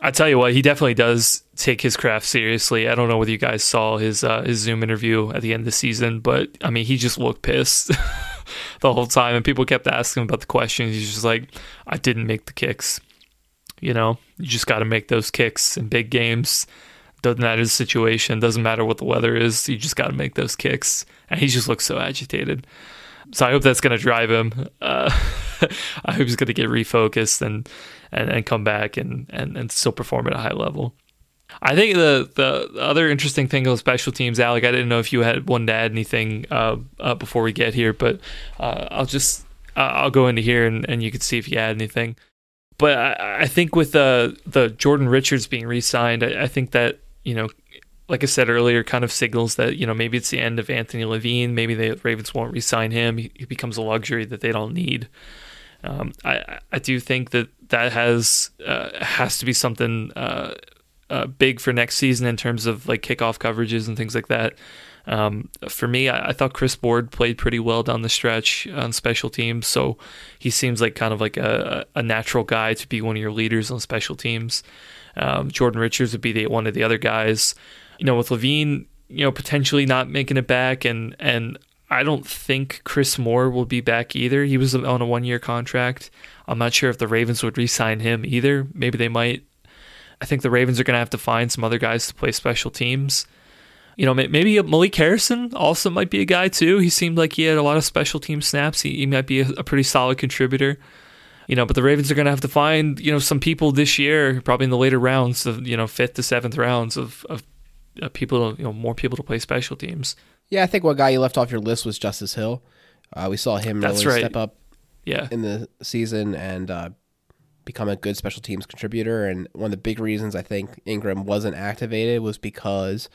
I tell you what, he definitely does take his craft seriously. I don't know whether you guys saw his uh, his Zoom interview at the end of the season, but I mean, he just looked pissed [LAUGHS] the whole time, and people kept asking him about the questions. He's just like, "I didn't make the kicks." You know, you just got to make those kicks in big games. Doesn't matter the situation, doesn't matter what the weather is. You just got to make those kicks. And he just looks so agitated. So I hope that's going to drive him. Uh, [LAUGHS] I hope he's going to get refocused and, and, and come back and, and, and still perform at a high level. I think the the other interesting thing of special teams, Alec. I didn't know if you had wanted to add anything uh, uh, before we get here, but uh, I'll just uh, I'll go into here and, and you can see if you add anything but I, I think with the the Jordan Richards being re-signed, I, I, think that you know, like I said earlier, kind of signals that you know maybe it's the end of Anthony Levine. Maybe the Ravens won't re-sign him. He, he becomes a luxury that they don't need. Um, I I do think that that has uh, has to be something uh, uh, big for next season in terms of like kickoff coverages and things like that. Um, for me, I, I, thought Chris Board played pretty well down the stretch on special teams, so he seems like kind of like a, a natural guy to be one of your leaders on special teams. Um, Jordan Richards would be the, one of the other guys. You know, with Levine, you know, potentially not making it back, and and I don't think Chris Moore will be back either. He was on a one year contract. I'm not sure if the Ravens would re sign him either. Maybe they might. I think the Ravens are going to have to find some other guys to play special teams you know, maybe Malik Harrison also might be a guy too. He seemed like he had a lot of special team snaps. He, he might be a, a pretty solid contributor. You know, but the Ravens are going to have to find you know some people this year, probably in the later rounds of you know fifth to seventh rounds of of uh, people, you know, more people to play special teams. Yeah, I think one guy you left off your list was Justice Hill. Uh, we saw him That's really right. step up, yeah. in the season and uh, become a good special teams contributor. And one of the big reasons I think Ingram wasn't activated was because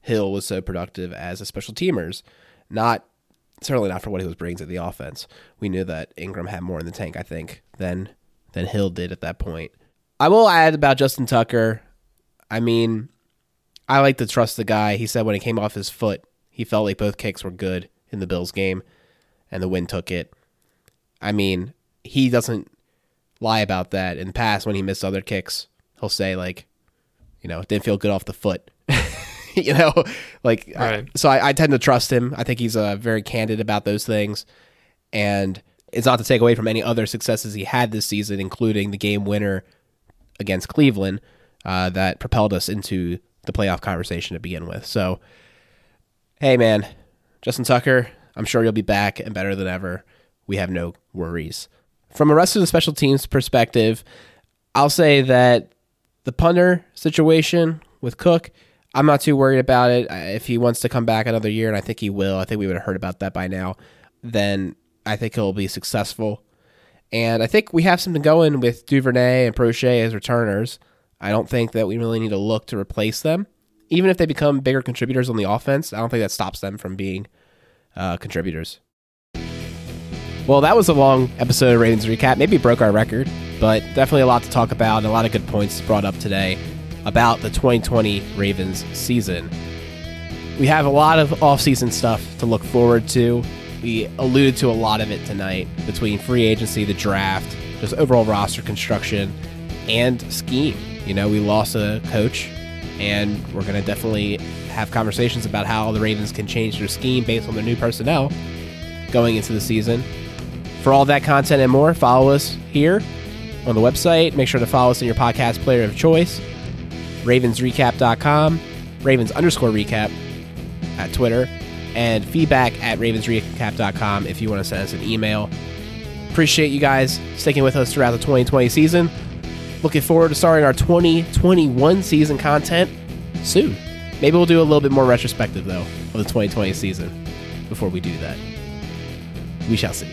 Hill was so productive as a special teamers. Not certainly not for what he was bringing to the offense. We knew that Ingram had more in the tank, I think, than than Hill did at that point. I will add about Justin Tucker. I mean, I like to trust the guy. He said when he came off his foot, he felt like both kicks were good in the Bills game, and the wind took it. I mean, he doesn't lie about that. In the past, when he missed other kicks, he'll say like, you know, it didn't feel good off the foot. [LAUGHS] you know, like right. I, so I, I, tend to trust him. I think he's uh, very candid about those things, and it's not to take away from any other successes he had this season, including the game winner against Cleveland uh, that propelled us into the playoff conversation to begin with. So, hey, man, Justin Tucker, I'm sure you'll be back and better than ever. We have no worries. From a rest of the special teams perspective, I'll say that the punter situation with Koch I'm not too worried about it. If he wants to come back another year, and I think he will, I think we would have heard about that by now, then I think he'll be successful. And I think we have something going with Duvernay and Proche as returners. I don't think that we really need to look to replace them. Even if they become bigger contributors on the offense, I don't think that stops them from being uh, contributors. Well, that was a long episode of Ravens Recap. Maybe broke our record, but definitely a lot to talk about and a lot of good points brought up today about the 2020 Ravens season. We have a lot of off-season stuff to look forward to. We alluded to a lot of it tonight between free agency, the draft, just overall roster construction, and scheme. You know, we lost a coach, and we're going to definitely have conversations about how the Ravens can change their scheme based on their new personnel going into the season. For all that content and more, follow us here on the website. Make sure to follow us in your podcast player of choice, ravensrecap.com, ravens underscore recap at Twitter, and feedback at ravensrecap.com if you want to send us an email. Appreciate you guys sticking with us throughout the 2020 season. Looking forward to starting our 2021 season content soon. Maybe we'll do a little bit more retrospective, though, of the 2020 season before we do that. We shall see.